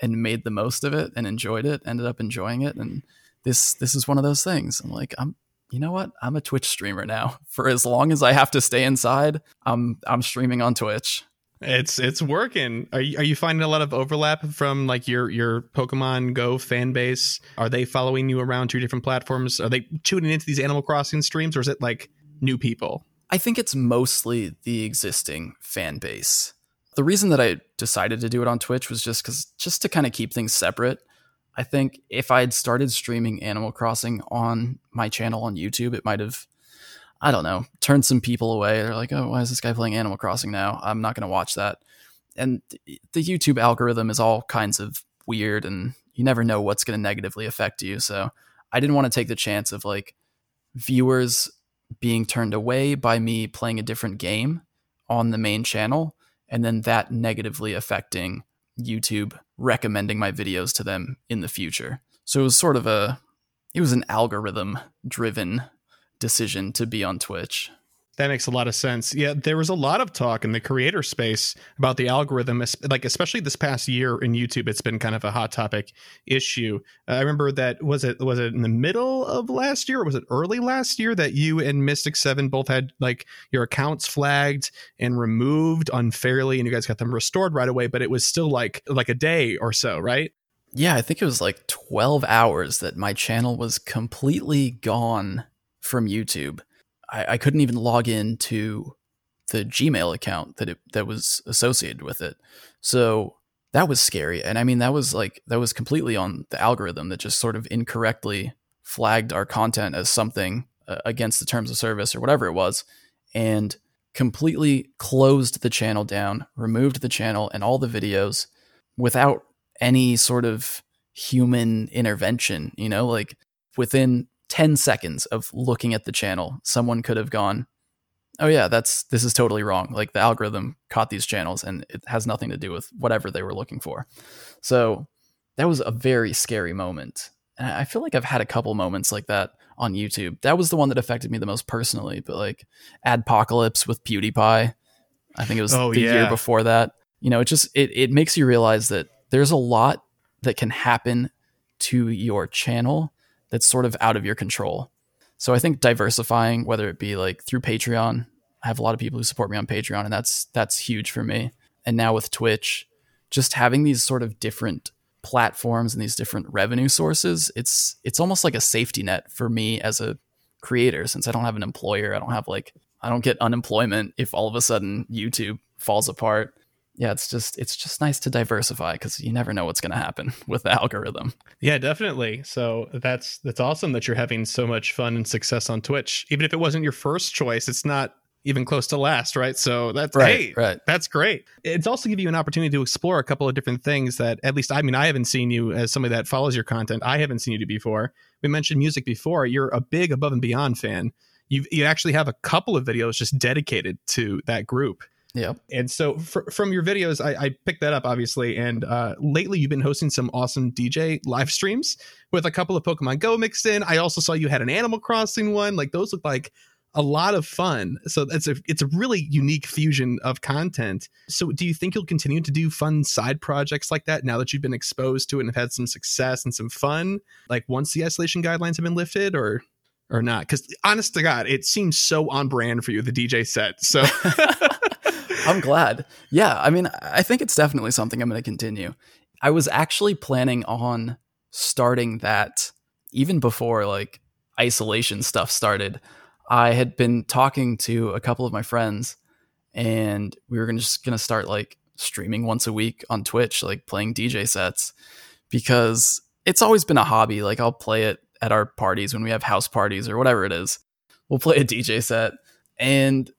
and made the most of it and enjoyed it, ended up enjoying it. And this, this is one of those things. I'm like, I'm, you know what? I'm a Twitch streamer now. For as long as I have to stay inside, I'm, I'm streaming on Twitch. It's it's working. Are you, are you finding a lot of overlap from like your your Pokemon Go fan base? Are they following you around to different platforms? Are they tuning into these Animal Crossing streams, or is it like new people? I think it's mostly the existing fan base. The reason that I decided to do it on Twitch was just because just to kind of keep things separate. I think if I had started streaming Animal Crossing on my channel on YouTube, it might have I don't know, turned some people away. They're like, oh, why is this guy playing Animal Crossing now? I'm not going to watch that. And the YouTube algorithm is all kinds of weird and you never know what's going to negatively affect you. So I didn't want to take the chance of like viewers being turned away by me playing a different game on the main channel and then that negatively affecting YouTube recommending my videos to them in the future. So it was sort of a it was an algorithm driven decision to be on Twitch. That makes a lot of sense. Yeah, there was a lot of talk in the creator space about the algorithm, like especially this past year in YouTube. It's been kind of a hot topic issue. I remember that was it was it in the middle of last year or was it early last year that you and Mystic Seven both had like your accounts flagged and removed unfairly, and you guys got them restored right away. But it was still like like a day or so, right? Yeah, I think it was like twelve hours that my channel was completely gone from YouTube. I, I couldn't even log in to the Gmail account that it that was associated with it. So that was scary. And I mean that was like that was completely on the algorithm that just sort of incorrectly flagged our content as something uh, against the terms of service or whatever it was and completely closed the channel down, removed the channel and all the videos without any sort of human intervention, you know, like within 10 seconds of looking at the channel, someone could have gone, "Oh yeah, that's this is totally wrong. Like the algorithm caught these channels and it has nothing to do with whatever they were looking for." So, that was a very scary moment. And I feel like I've had a couple moments like that on YouTube. That was the one that affected me the most personally, but like Adpocalypse with PewDiePie, I think it was oh, the yeah. year before that. You know, it just it it makes you realize that there's a lot that can happen to your channel that's sort of out of your control. So I think diversifying, whether it be like through Patreon, I have a lot of people who support me on Patreon, and that's that's huge for me. And now with Twitch, just having these sort of different platforms and these different revenue sources, it's it's almost like a safety net for me as a creator since I don't have an employer. I don't have like I don't get unemployment if all of a sudden YouTube falls apart yeah, it's just it's just nice to diversify because you never know what's going to happen with the algorithm. Yeah, definitely. So that's that's awesome that you're having so much fun and success on Twitch. Even if it wasn't your first choice, it's not even close to last, right? So that's right, hey, right. That's great. It's also give you an opportunity to explore a couple of different things that at least I mean I haven't seen you as somebody that follows your content. I haven't seen you do before. We mentioned music before. You're a big above and beyond fan. You you actually have a couple of videos just dedicated to that group. Yeah. And so fr- from your videos, I, I, picked that up obviously. And uh, lately, you've been hosting some awesome DJ live streams with a couple of Pokemon Go mixed in. I also saw you had an Animal Crossing one. Like those look like a lot of fun. So it's a it's a really unique fusion of content. So do you think you'll continue to do fun side projects like that now that you've been exposed to it and have had some success and some fun? Like once the isolation guidelines have been lifted, or or not? Because honest to God, it seems so on brand for you the DJ set. So. I'm glad. Yeah, I mean, I think it's definitely something I'm going to continue. I was actually planning on starting that even before like isolation stuff started. I had been talking to a couple of my friends and we were gonna, just going to start like streaming once a week on Twitch, like playing DJ sets because it's always been a hobby. Like I'll play it at our parties when we have house parties or whatever it is. We'll play a DJ set and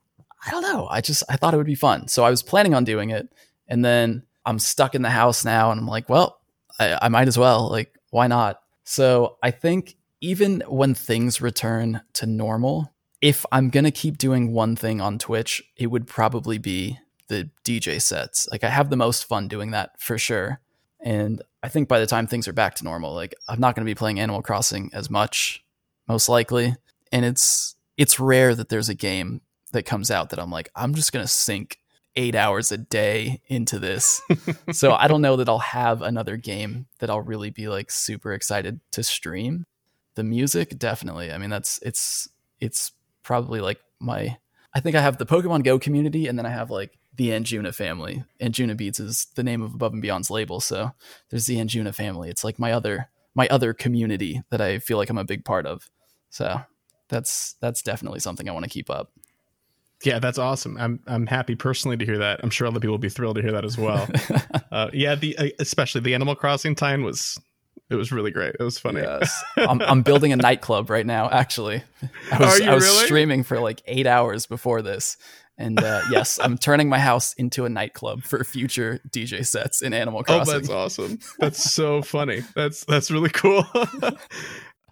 I don't know. I just I thought it would be fun. So I was planning on doing it. And then I'm stuck in the house now and I'm like, well, I, I might as well. Like, why not? So I think even when things return to normal, if I'm gonna keep doing one thing on Twitch, it would probably be the DJ sets. Like I have the most fun doing that for sure. And I think by the time things are back to normal, like I'm not gonna be playing Animal Crossing as much, most likely. And it's it's rare that there's a game that comes out that I'm like, I'm just gonna sink eight hours a day into this. so I don't know that I'll have another game that I'll really be like super excited to stream. The music, definitely. I mean, that's it's it's probably like my I think I have the Pokemon Go community and then I have like the Anjuna family. Anjuna Beats is the name of Above and Beyond's label, so there's the Anjuna family. It's like my other my other community that I feel like I'm a big part of. So that's that's definitely something I want to keep up. Yeah, that's awesome. I'm I'm happy personally to hear that. I'm sure other people will be thrilled to hear that as well. uh, yeah, the uh, especially the Animal Crossing time was it was really great. It was funny. Yes. I'm, I'm building a nightclub right now. Actually, I was, I was really? streaming for like eight hours before this, and uh, yes, I'm turning my house into a nightclub for future DJ sets in Animal Crossing. Oh, that's awesome. That's so funny. That's that's really cool.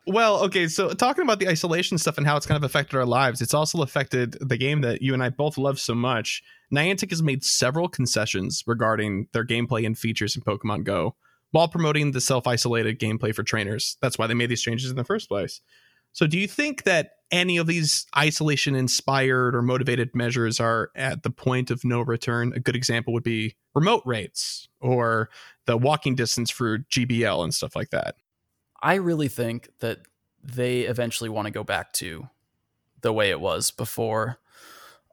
Well, okay, so talking about the isolation stuff and how it's kind of affected our lives, it's also affected the game that you and I both love so much. Niantic has made several concessions regarding their gameplay and features in Pokemon Go while promoting the self-isolated gameplay for trainers. That's why they made these changes in the first place. So do you think that any of these isolation inspired or motivated measures are at the point of no return? A good example would be remote raids or the walking distance for GBL and stuff like that. I really think that they eventually want to go back to the way it was before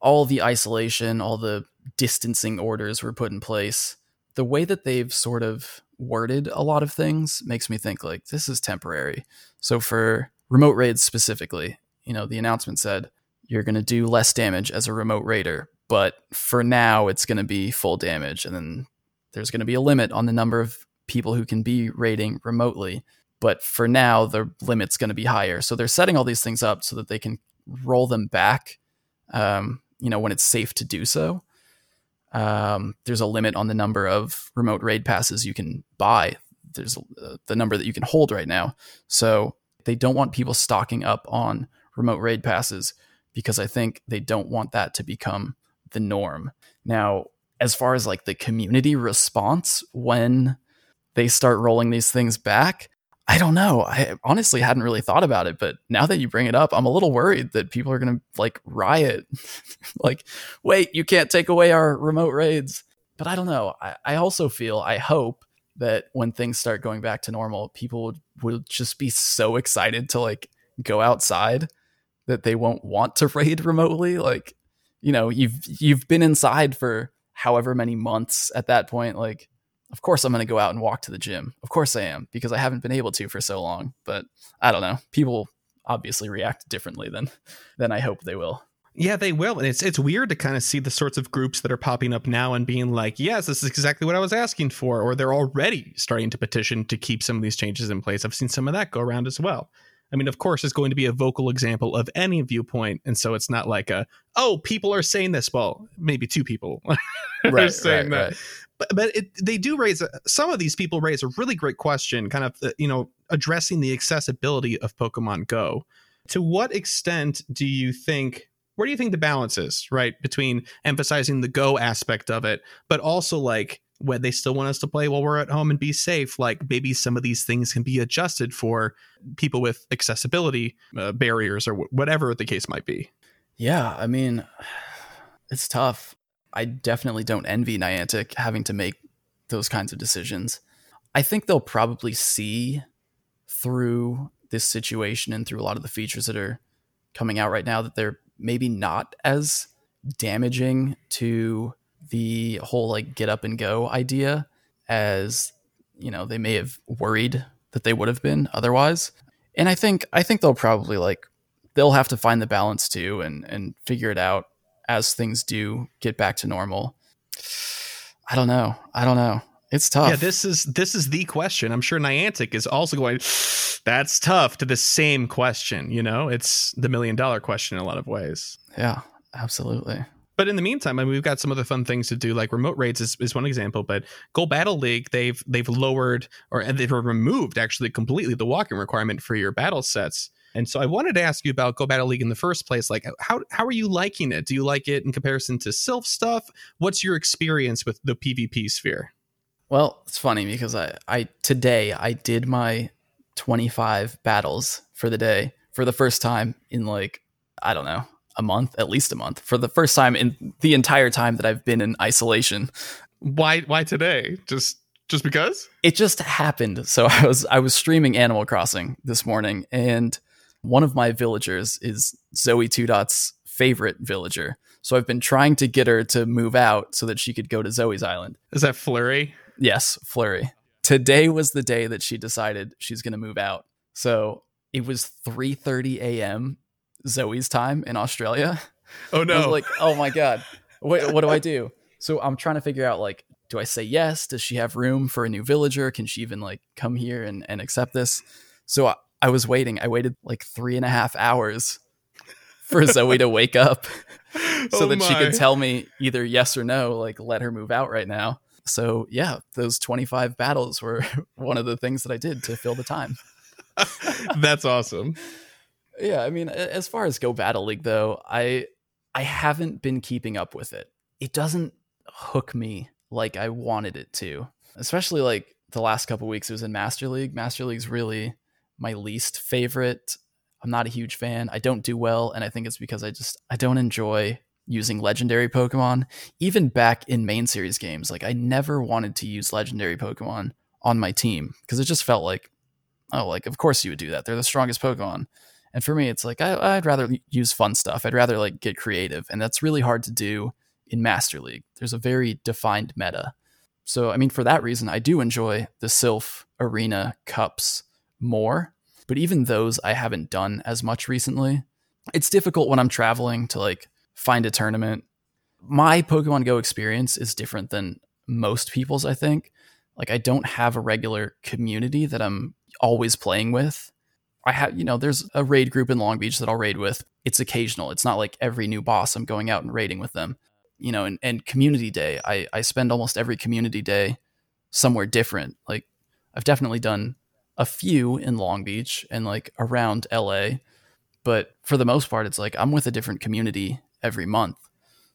all the isolation, all the distancing orders were put in place. The way that they've sort of worded a lot of things makes me think like this is temporary. So for remote raids specifically, you know, the announcement said you're going to do less damage as a remote raider, but for now it's going to be full damage and then there's going to be a limit on the number of people who can be raiding remotely. But for now, the limit's going to be higher. So they're setting all these things up so that they can roll them back, um, you know, when it's safe to do so. Um, there's a limit on the number of remote raid passes you can buy. There's uh, the number that you can hold right now. So they don't want people stocking up on remote raid passes because I think they don't want that to become the norm. Now, as far as like the community response when they start rolling these things back, I don't know. I honestly hadn't really thought about it, but now that you bring it up, I'm a little worried that people are going to like riot. like, wait, you can't take away our remote raids. But I don't know. I, I also feel, I hope that when things start going back to normal, people would, would just be so excited to like go outside that they won't want to raid remotely. Like, you know, you've you've been inside for however many months at that point. Like, of course I'm going to go out and walk to the gym. Of course I am because I haven't been able to for so long. But I don't know. People obviously react differently than than I hope they will. Yeah, they will. And it's it's weird to kind of see the sorts of groups that are popping up now and being like, "Yes, this is exactly what I was asking for," or they're already starting to petition to keep some of these changes in place. I've seen some of that go around as well. I mean, of course, it's going to be a vocal example of any viewpoint, and so it's not like a, "Oh, people are saying this." Well, maybe two people right, are saying right, that. Right but but it, they do raise a, some of these people raise a really great question, kind of uh, you know addressing the accessibility of Pokemon Go. To what extent do you think? Where do you think the balance is, right, between emphasizing the Go aspect of it, but also like when they still want us to play while we're at home and be safe? Like maybe some of these things can be adjusted for people with accessibility uh, barriers or w- whatever the case might be. Yeah, I mean, it's tough. I definitely don't envy Niantic having to make those kinds of decisions. I think they'll probably see through this situation and through a lot of the features that are coming out right now that they're maybe not as damaging to the whole like get up and go idea as you know they may have worried that they would have been otherwise and i think i think they'll probably like they'll have to find the balance too and and figure it out as things do get back to normal. I don't know. I don't know. It's tough. Yeah, this is this is the question. I'm sure Niantic is also going. That's tough to the same question. You know, it's the million dollar question in a lot of ways. Yeah, absolutely. But in the meantime, I mean, we've got some other fun things to do, like remote raids is, is one example. But Go Battle League, they've they've lowered or they've removed actually completely the walking requirement for your battle sets. And so I wanted to ask you about Go Battle League in the first place. Like, how how are you liking it? Do you like it in comparison to Silph stuff? What's your experience with the PvP sphere? Well, it's funny because I, I today I did my 25 battles for the day for the first time in like I don't know a month, at least a month, for the first time in the entire time that I've been in isolation. Why why today? Just just because? It just happened. So I was I was streaming Animal Crossing this morning and one of my villagers is Zoe Two Dots' favorite villager. So I've been trying to get her to move out so that she could go to Zoe's island. Is that Flurry? Yes, Flurry. Today was the day that she decided she's going to move out. So it was 3:30 a.m. Zoe's time in Australia. Oh no! I was like, oh my god, what what do I do? So I'm trying to figure out like, do I say yes? Does she have room for a new villager? Can she even like come here and, and accept this? So I, I was waiting. I waited like three and a half hours for Zoe to wake up so Oh that she could tell me either yes or no, like let her move out right now. So yeah, those 25 battles were one of the things that I did to fill the time. That's awesome. Yeah, I mean, as far as Go Battle League though, I I haven't been keeping up with it. It doesn't hook me like I wanted it to. Especially like the last couple weeks it was in Master League. Master League's really my least favorite. I'm not a huge fan. I don't do well and I think it's because I just I don't enjoy using legendary Pokemon. Even back in main series games, like I never wanted to use legendary Pokemon on my team because it just felt like oh, like of course you would do that. They're the strongest Pokemon. And for me, it's like I, I'd rather use fun stuff. I'd rather like get creative, and that's really hard to do in Master League. There's a very defined meta. So I mean, for that reason, I do enjoy the Silph Arena Cups more. But even those, I haven't done as much recently. It's difficult when I'm traveling to like find a tournament. My Pokemon Go experience is different than most people's. I think. Like I don't have a regular community that I'm always playing with. I have, you know, there's a raid group in Long Beach that I'll raid with. It's occasional. It's not like every new boss I'm going out and raiding with them. You know, and, and community day, I, I spend almost every community day somewhere different. Like I've definitely done a few in Long Beach and like around LA, but for the most part, it's like I'm with a different community every month.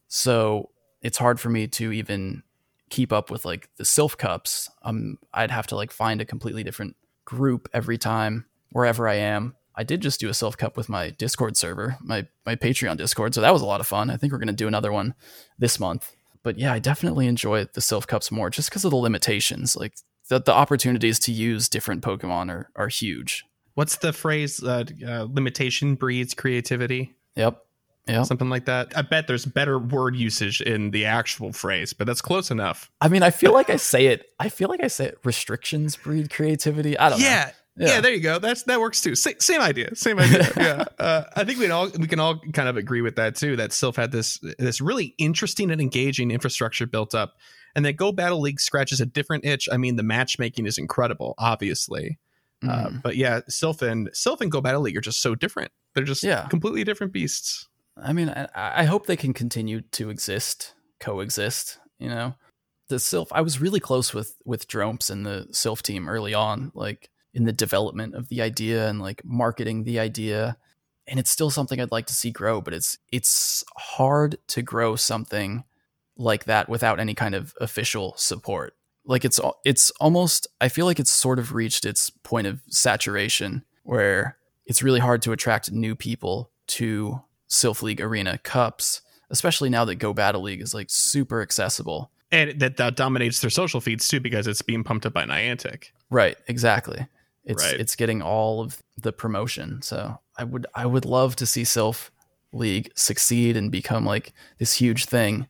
So it's hard for me to even keep up with like the Silph Cups. Um, I'd have to like find a completely different group every time wherever I am. I did just do a Silph Cup with my Discord server, my my Patreon Discord, so that was a lot of fun. I think we're gonna do another one this month. But yeah, I definitely enjoy the Silph Cups more just because of the limitations. Like the, the opportunities to use different Pokemon are are huge. What's the phrase? Uh, uh, limitation breeds creativity. Yep. Yeah. Something like that. I bet there's better word usage in the actual phrase, but that's close enough. I mean, I feel like I say it. I feel like I say it. Restrictions breed creativity. I don't know. Yeah, yeah, there you go. That's that works too. Sa- same idea. Same idea. yeah. Uh, I think we all we can all kind of agree with that too. That Silph had this this really interesting and engaging infrastructure built up, and that Go Battle League scratches a different itch. I mean, the matchmaking is incredible, obviously. Uh, Mhm. but yeah, Silph and Silph and Go Battle League are just so different. They're just Yeah. completely different beasts. I mean, I, I hope they can continue to exist, coexist. You know, the Silph. I was really close with with Dronpes and the Silph team early on, like in the development of the idea and like marketing the idea. And it's still something I'd like to see grow, but it's it's hard to grow something like that without any kind of official support. Like it's it's almost I feel like it's sort of reached its point of saturation where it's really hard to attract new people to Silph League Arena Cups, especially now that Go Battle League is like super accessible. And that, that dominates their social feeds too because it's being pumped up by Niantic. Right, exactly. It's Right. it's getting all of the promotion. So I would I would love to see Silph League succeed and become like this huge thing,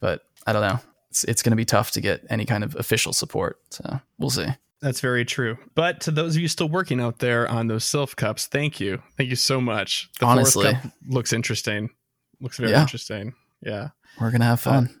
but I don't know. It's it's going to be tough to get any kind of official support. So we'll see. That's very true. But to those of you still working out there on those Silph cups, thank you. Thank you so much. The Honestly. cup looks interesting. Looks very Yeah. interesting. Yeah. We're gonna have fun.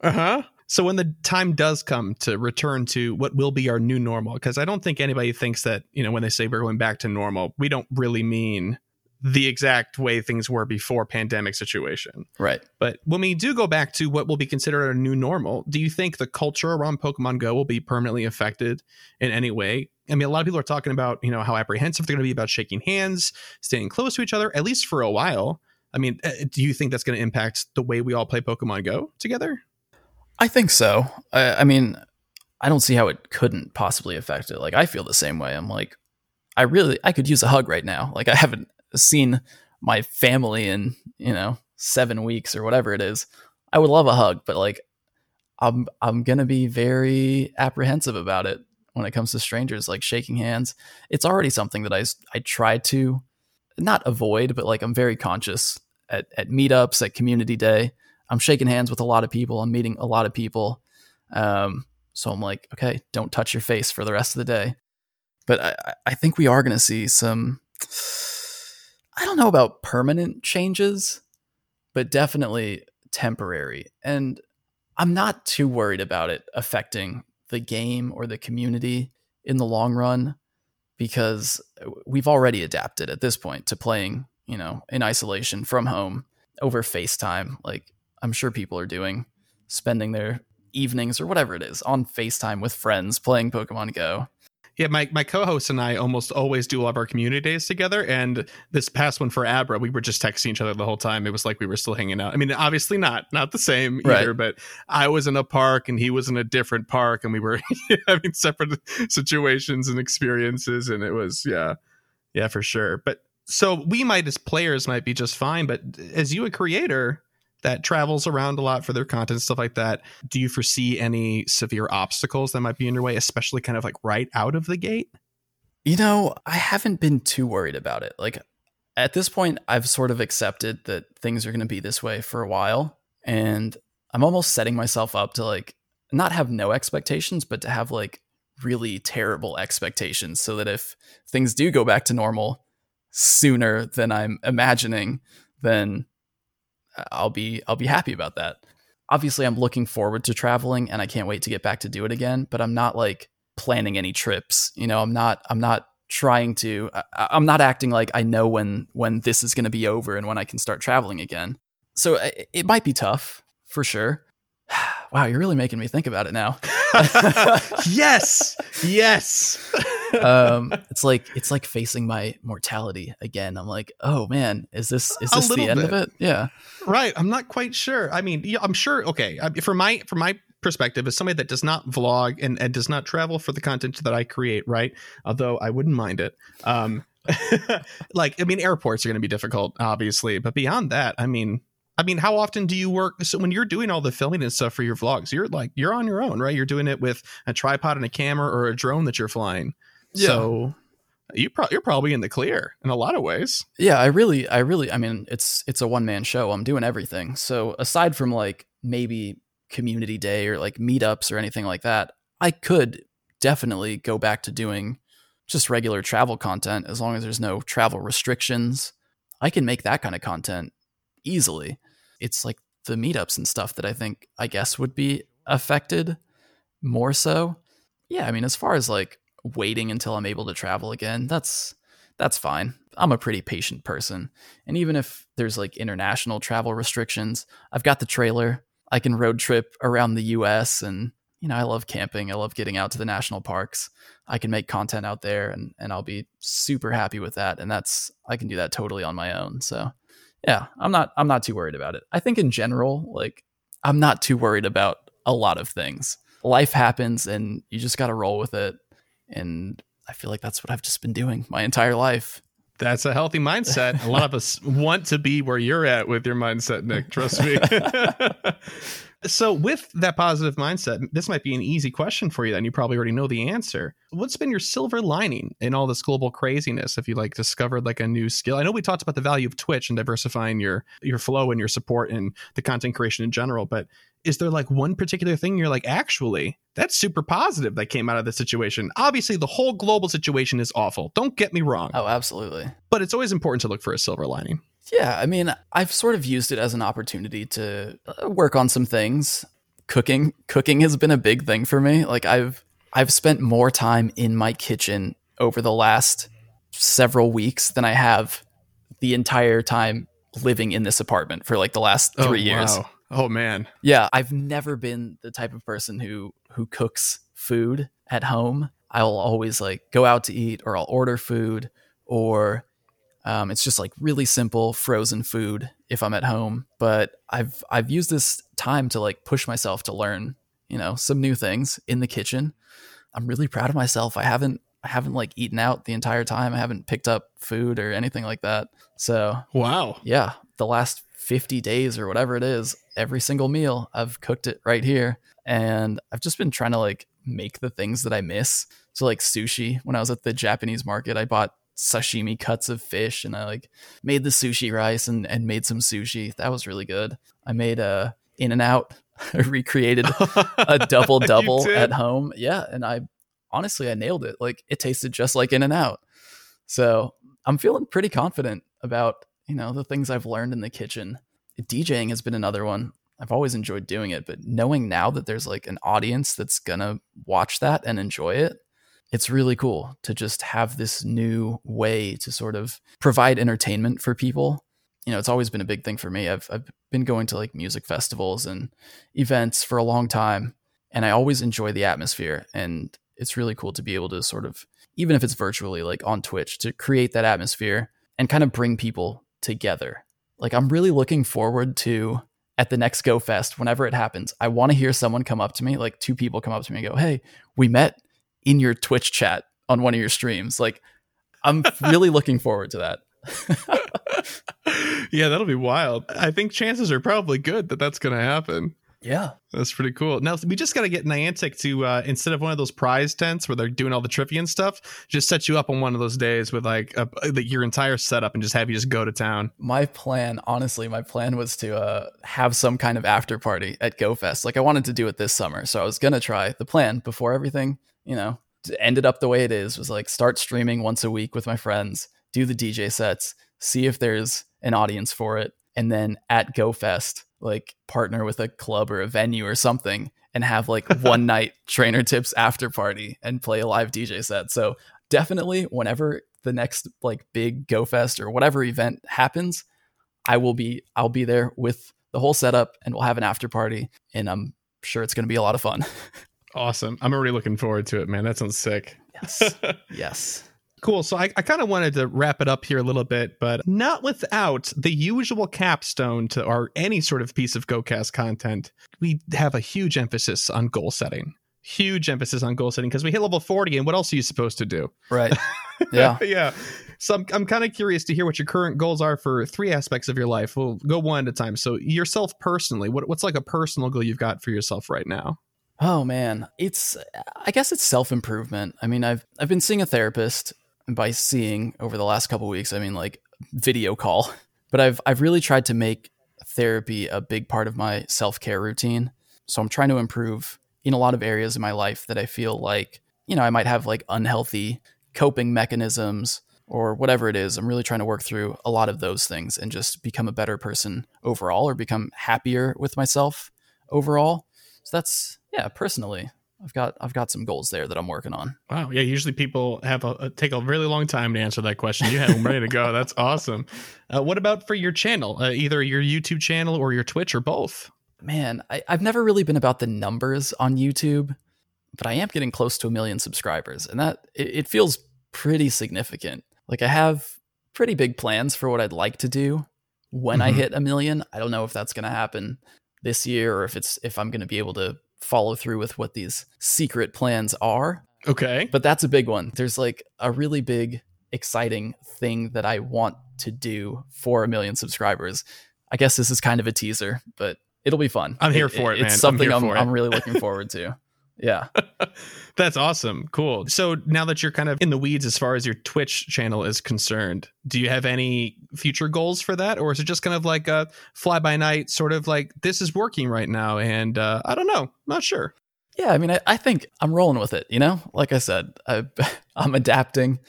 Uh huh. So when the time does come to return to what will be our new normal, because I don't think anybody thinks that, you know, when they say we're going back to normal, we don't really mean the exact way things were before pandemic situation. right. But when we do go back to what will be considered a new normal, do you think the culture around Pokemon Go will be permanently affected in any way? I mean, a lot of people are talking about, you know, how apprehensive they're going to be about shaking hands, staying close to each other, at least for a while. I mean, uh, do you think that's going to impact the way we all play Pokemon Go together? I think so. I, I mean, I don't see how it couldn't possibly affect it. Like I feel the same way. I'm like, I really, I could use a hug right now. Like I haven't seen my family in you know seven weeks or whatever it is. I would love a hug, but like, I'm I'm gonna be very apprehensive about it when it comes to strangers. Like shaking hands, it's already something that I I try to not avoid, but like I'm very conscious at, at meetups, at community day. I'm shaking hands with a lot of people. I'm meeting a lot of people. Um, so I'm like, okay, don't touch your face for the rest of the day. But I, I think we are going to see some, I don't know about permanent changes, but definitely temporary. And I'm not too worried about it affecting the game or the community in the long run because we've already adapted at this point to playing, you know, in isolation from home over FaceTime. Like I'm sure people are doing, spending their evenings or whatever it is on FaceTime with friends playing Pokemon Go. Yeah, my, my co-host and I almost always do all of our community days together. And this past one for Abra, we were just texting each other the whole time. It was like we were still hanging out. I mean, obviously not not the same either, right. but I was in a park and he was in a different park, and we were having separate situations and experiences, and it was yeah, yeah, for sure. But so we might as players might be just fine, but as you a creator, that travels around a lot for their content stuff like that. Do you foresee any severe obstacles that might be in your way especially kind of like right out of the gate? You know i haven't been too worried about it. Like at this point i've sort of accepted that things are going to be this way for a while and i'm almost setting myself up to like not have no expectations but to have like really terrible expectations so that if things do go back to normal sooner than i'm imagining then I'll be I'll be happy about that. Obviously, I'm looking forward to traveling and I can't wait to get back to do it again, but I'm not like planning any trips. You know, I'm not I'm not trying to I, am not acting like I know when when this is going to be over and when I can start traveling again. So it, it might be tough for sure. wow, you're really making me think about it now. yes. Yes. um, it's like it's like facing my mortality again. I'm like, oh man, is this is this the end bit. of it? Yeah, right. I'm not quite sure. I mean, yeah, I'm sure. Okay, from my from my perspective, as somebody that does not vlog and, and does not travel for the content that I create, right? Although I wouldn't mind it. Um, like, I mean, airports are going to be difficult, obviously, but beyond that, I mean, I mean, how often do you work? So when you're doing all the filming and stuff for your vlogs, you're like you're on your own, right? You're doing it with a tripod and a camera or a drone that you're flying. Yeah. So you pro- you're probably in the clear in a lot of ways. Yeah, I really, I really, I mean, it's it's a one man show. I'm doing everything. So aside from like maybe community day or like meetups or anything like that, I could definitely go back to doing just regular travel content as long as there's no travel restrictions. I can make that kind of content easily. It's like the meetups and stuff that I think I guess would be affected more so. Yeah, I mean, as far as like waiting until I'm able to travel again, that's that's fine. I'm a pretty patient person. And even if there's like international travel restrictions, I've got the trailer. I can road trip around the US and you know, I love camping. I love getting out to the national parks. I can make content out there and and I'll be super happy with that and that's I can do that totally on my own. So, yeah, I'm not I'm not too worried about it. I think in general, like I'm not too worried about a lot of things. Life happens and you just got to roll with it and I feel like that's what I've just been doing my entire life. That's a healthy mindset. A lot of us want to be where you're at with your mindset, Nick. Trust me. so, with that positive mindset, this might be an easy question for you. Then you probably already know the answer. What's been your silver lining in all this global craziness? If you like discovered like a new skill, I know we talked about the value of Twitch and diversifying your your flow and your support and the content creation in general, but is there like one particular thing you're like, actually, that's super positive that came out of the situation? Obviously, the whole global situation is awful. Don't get me wrong. Oh, absolutely. But it's always important to look for a silver lining. Yeah. I mean, I've sort of used it as an opportunity to uh, work on some things. Cooking, cooking has been a big thing for me. Like I've, I've spent more time in my kitchen over the last several weeks than I have the entire time living in this apartment for like the last oh, three oh, years. Wow. Oh man. Yeah, I've never been the type of person who who cooks food at home. I'll always like go out to eat or I'll order food or um, it's just like really simple frozen food if I'm at home. But I've I've used this time to like push myself to learn, you know, some new things in the kitchen. I'm really proud of myself. I haven't I haven't like eaten out the entire time. I haven't picked up food or anything like that. So wow, yeah, the last 50 days or whatever it is, every single meal I've cooked it right here, and I've just been trying to like make the things that I miss. So like sushi, when I was at the Japanese market, I bought sashimi cuts of fish and I like made the sushi rice and, and made some sushi. That was really good. I made a In-N-Out, recreated a double double at home. Yeah. And I honestly I nailed it. Like it tasted just like In-N-Out. So I'm feeling pretty confident about, you know, the things I've learned in the kitchen. DJing has been another one. I've always enjoyed doing it, but knowing now that there's like an audience that's gonna watch that and enjoy it, it's really cool to just have this new way to sort of provide entertainment for people. You know, it's always been a big thing for me. I've I've been going to like music festivals and events for a long time, and I always enjoy the atmosphere. And it's really cool to be able to sort of, even if it's virtually, like on Twitch, to create that atmosphere and kind of bring people together. Like I'm really looking forward to at the next Go Fest, whenever it happens, I want to hear someone come up to me, like two people come up to me and go, Hey, we met in your Twitch chat on one of your streams. Like, I'm really looking forward to that. yeah, that'll be wild. I think chances are probably good that that's going to happen. Yeah. That's pretty cool. Now we just got to get Niantic to uh, instead of one of those prize tents where they're doing all the trivia and stuff, just set you up on one of those days with like a, your entire setup and just have you just go to town. My plan, honestly, my plan was to uh, have some kind of after party at GoFest. Like I wanted to do it this summer, so I was gonna try. The plan before everything, you know, ended up the way it is was like start streaming once a week with my friends, do the DJ sets, see if there's an audience for it, and then at GoFest like partner with a club or a venue or something and have like one night trainer tips after party and play a live DJ set. So definitely whenever the next like big go fest or whatever event happens, I will be I'll be there with the whole setup and we'll have an after party and I'm sure it's going to be a lot of fun. awesome. I'm already looking forward to it, man. That sounds sick. Yes. yes. Cool. So I, I kind of wanted to wrap it up here a little bit, but not without the usual capstone to our any sort of piece of GoCast content. We have a huge emphasis on goal setting. Huge emphasis on goal setting because we hit level 40 and what else are you supposed to do? Right. Yeah. yeah. So I'm, I'm kind of curious to hear what your current goals are for three aspects of your life. We'll go one at a time. So yourself personally, what, what's like a personal goal you've got for yourself right now? Oh man, it's I guess it's self-improvement. I mean, I've I've been seeing a therapist by seeing over the last couple weeks, I mean like video call. But I've I've really tried to make therapy a big part of my self-care routine. So I'm trying to improve in a lot of areas in my life that I feel like, you know, I might have like unhealthy coping mechanisms or whatever it is. I'm really trying to work through a lot of those things and just become a better person overall or become happier with myself overall. So that's yeah, personally, I've got I've got some goals there that I'm working on. Wow, yeah. Usually people have a, a take a really long time to answer that question. You have them ready to go. That's awesome. Uh, what about for your channel? Uh, either your YouTube channel or your Twitch or both? Man, I, I've never really been about the numbers on YouTube, but I am getting close to a million subscribers, and that it, it feels pretty significant. Like I have pretty big plans for what I'd like to do when mm-hmm. I hit a million. I don't know if that's going to happen this year or if it's if I'm going to be able to follow through with what these secret plans are. Okay. But that's a big one. There's like a really big, exciting thing that I want to do for a million subscribers. I guess this is kind of a teaser, but it'll be fun. I'm here for it, it man. It's something I'm, I'm, I'm really looking forward to. Yeah. That's awesome. Cool. So now that you're kind of in the weeds as far as your Twitch channel is concerned, do you have any future goals for that? Or is it just kind of like a fly by night, sort of like this is working right now? And uh, I don't know. Not sure. Yeah. I mean, I, I think I'm rolling with it, you know? Like I said, I, I'm adapting.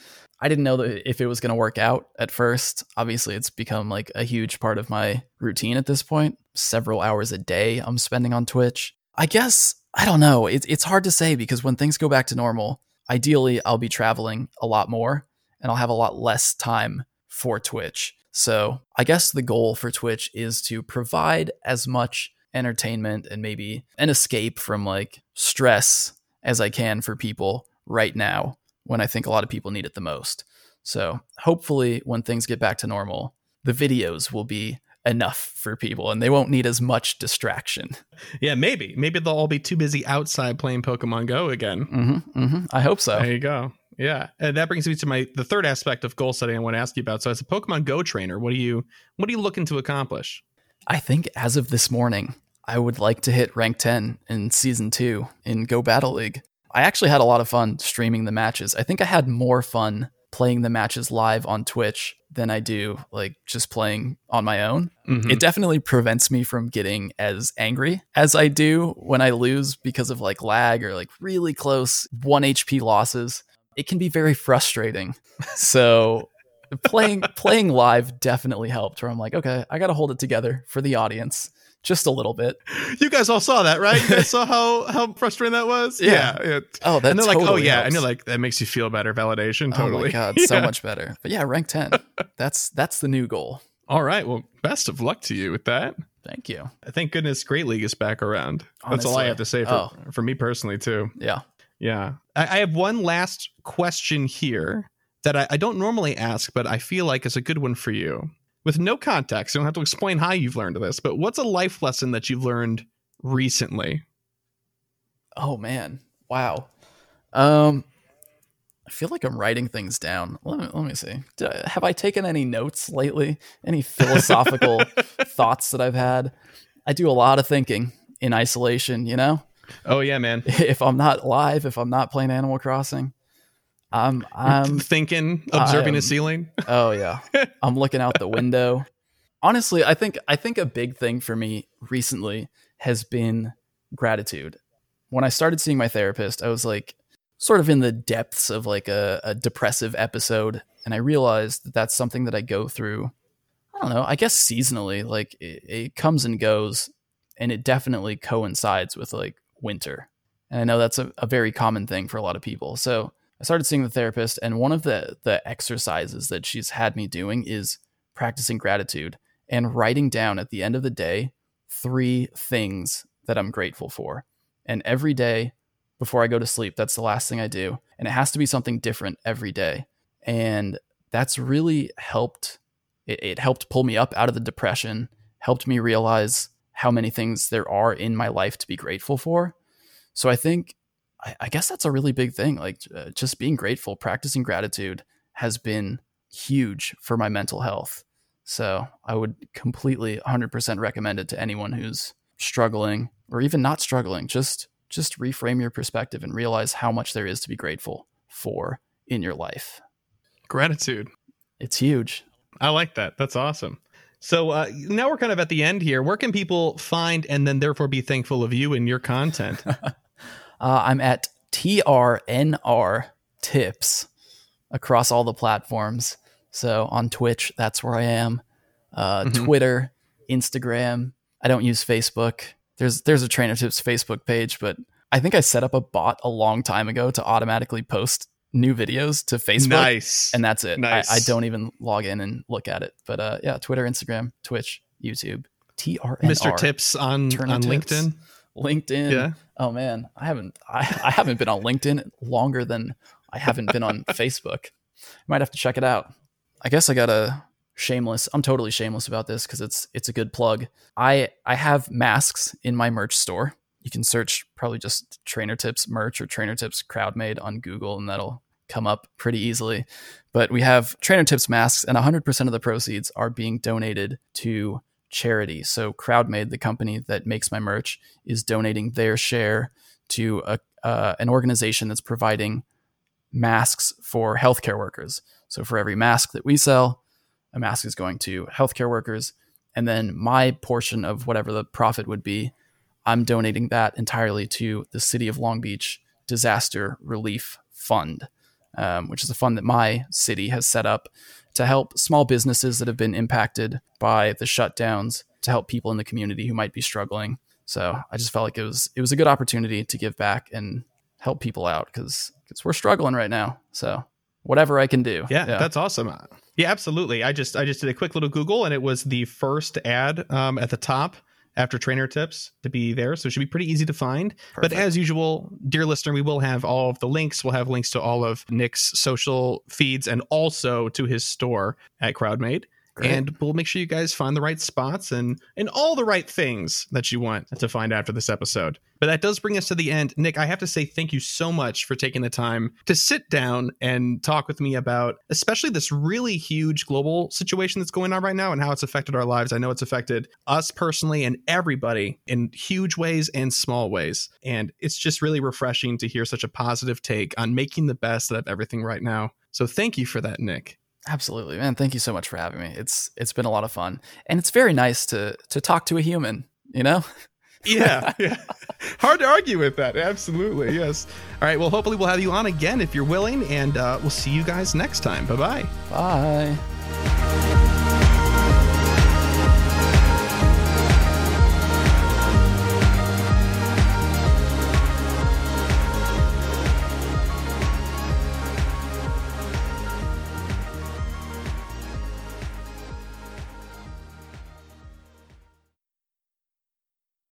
I didn't know that if it was going to work out at first. Obviously, it's become like a huge part of my routine at this point. Several hours a day I'm spending on Twitch. I guess I don't know. It's it's hard to say because when things go back to normal, ideally I'll be traveling a lot more and I'll have a lot less time for Twitch. So, I guess the goal for Twitch is to provide as much entertainment and maybe an escape from like stress as I can for people right now when I think a lot of people need it the most. So, hopefully when things get back to normal, the videos will be enough for people and they won't need as much distraction. Yeah, maybe. Maybe they'll all be too busy outside playing Pokemon Go again. Mm-hmm, mm-hmm. I hope so. There you go. Yeah, and that brings me to my the third aspect of goal setting I want to ask you about. So, as a Pokemon Go trainer, what are you what are you looking to accomplish? I think as of this morning, I would like to hit rank 10 in season 2 in Go Battle League. I actually had a lot of fun streaming the matches. I think I had more fun playing the matches live on Twitch than I do like just playing on my own. Mm-hmm. It definitely prevents me from getting as angry as I do when I lose because of like lag or like really close 1 HP losses. It can be very frustrating. so playing playing live definitely helped where I'm like, okay, I got to hold it together for the audience just a little bit. You guys all saw that, right? You guys saw how how frustrating that was. Yeah. yeah. Oh, that's and they're totally like, oh yeah, helps. and you're like, that makes you feel better. Validation, totally. Oh my god, yeah. so much better. But yeah, rank ten. that's that's the new goal. All right. Well, best of luck to you with that. Thank you. Thank goodness Great League is back around. Honestly. That's all I have to say for, oh. for me personally, too. Yeah. Yeah. I, I have one last question here that I, I don't normally ask, but I feel like is a good one for you with no context. You don't have to explain how you've learned this, but what's a life lesson that you've learned recently? Oh man, wow. Um, I feel like I'm writing things down. Let me, let me see. I, have I taken any notes lately? Any philosophical thoughts that I've had? I do a lot of thinking in isolation. You know. Oh yeah, man. If I'm not live, if I'm not playing Animal Crossing, I'm I'm thinking, observing the ceiling. Oh yeah. I'm looking out the window. Honestly, I think I think a big thing for me recently has been gratitude. When I started seeing my therapist, I was like sort of in the depths of like a, a depressive episode and I realized that that's something that I go through I don't know, I guess seasonally, like it, it comes and goes and it definitely coincides with like winter. And I know that's a, a very common thing for a lot of people. So I started seeing the therapist, and one of the the exercises that she's had me doing is practicing gratitude and writing down at the end of the day three things that I'm grateful for. And every day before I go to sleep, that's the last thing I do. And it has to be something different every day. And that's really helped. It, it helped pull me up out of the depression, helped me realize how many things there are in my life to be grateful for. So I think I, I guess that's a really big thing. Like uh, just being grateful, practicing gratitude has been huge for my mental health. So I would completely 100% recommend it to anyone who's struggling or even not struggling. Just just reframe your perspective and realize how much there is to be grateful for in your life. Gratitude. It's huge. I like that. That's awesome. So uh, now we're kind of at the end here. Where can people find and then therefore be thankful of you and your content? Uh, I'm at TRNR Tips across all the platforms. So on Twitch, that's where I am. Uh, mm-hmm. Twitter, Instagram. I don't use Facebook. There's there's a Trainer Tips Facebook page, but I think I set up a bot a long time ago to automatically post new videos to Facebook. Nice. And that's it. Nice. I, I, don't even log in and look at it. But uh, yeah, Twitter, Instagram, Twitch, YouTube, TRNR. Mr. Tips on, on Tips. LinkedIn. LinkedIn. Yeah. Oh man, I haven't I, I haven't been on LinkedIn longer than I haven't been on Facebook. I might have to check it out. I guess I got a shameless. I'm totally shameless about this because it's it's a good plug. I I have masks in my merch store. You can search probably just Trainer Tips merch or Trainer Tips CrowdMade on Google, and that'll come up pretty easily. But we have Trainer Tips masks, and 100% of the proceeds are being donated to charity. So CrowdMade, the company that makes my merch, is donating their share to a, uh, an organization that's providing masks for healthcare workers. So for every mask that we sell, a mask is going to healthcare workers. And then my portion of whatever the profit would be, I'm donating that entirely to the City of Long Beach Disaster Relief Fund, um, which is a fund that my city has set up to help small businesses that have been impacted by the shutdowns, to help people in the community who might be struggling. So I just felt like it was it was a good opportunity to give back and help people out because because we're struggling right now. So whatever I can do. Yeah, yeah, that's awesome. Yeah, absolutely. I just I just did a quick little Google and it was the first ad um, at the top after trainer tips to be there. So it should be pretty easy to find. Perfect. But as usual, dear listener, we will have all of the links. We'll have links to all of Nick's social feeds and also to his store at CrowdMade. Great. And we'll make sure you guys find the right spots and and all the right things that you want to find after this episode. But that does bring us to the end. Nick, I have to say thank you so much for taking the time to sit down and talk with me about especially this really huge global situation that's going on right now and how it's affected our lives. I know it's affected us personally and everybody in huge ways and small ways. And it's just really refreshing to hear such a positive take on making the best out of everything right now. So thank you for that, Nick. Absolutely, man. Thank you so much for having me. It's it's been a lot of fun, and it's very nice to to talk to a human. You know. yeah, yeah. Hard to argue with that. Absolutely, yes. All right. Well, hopefully we'll have you on again if you're willing, and uh, we'll see you guys next time. Bye-bye. Bye.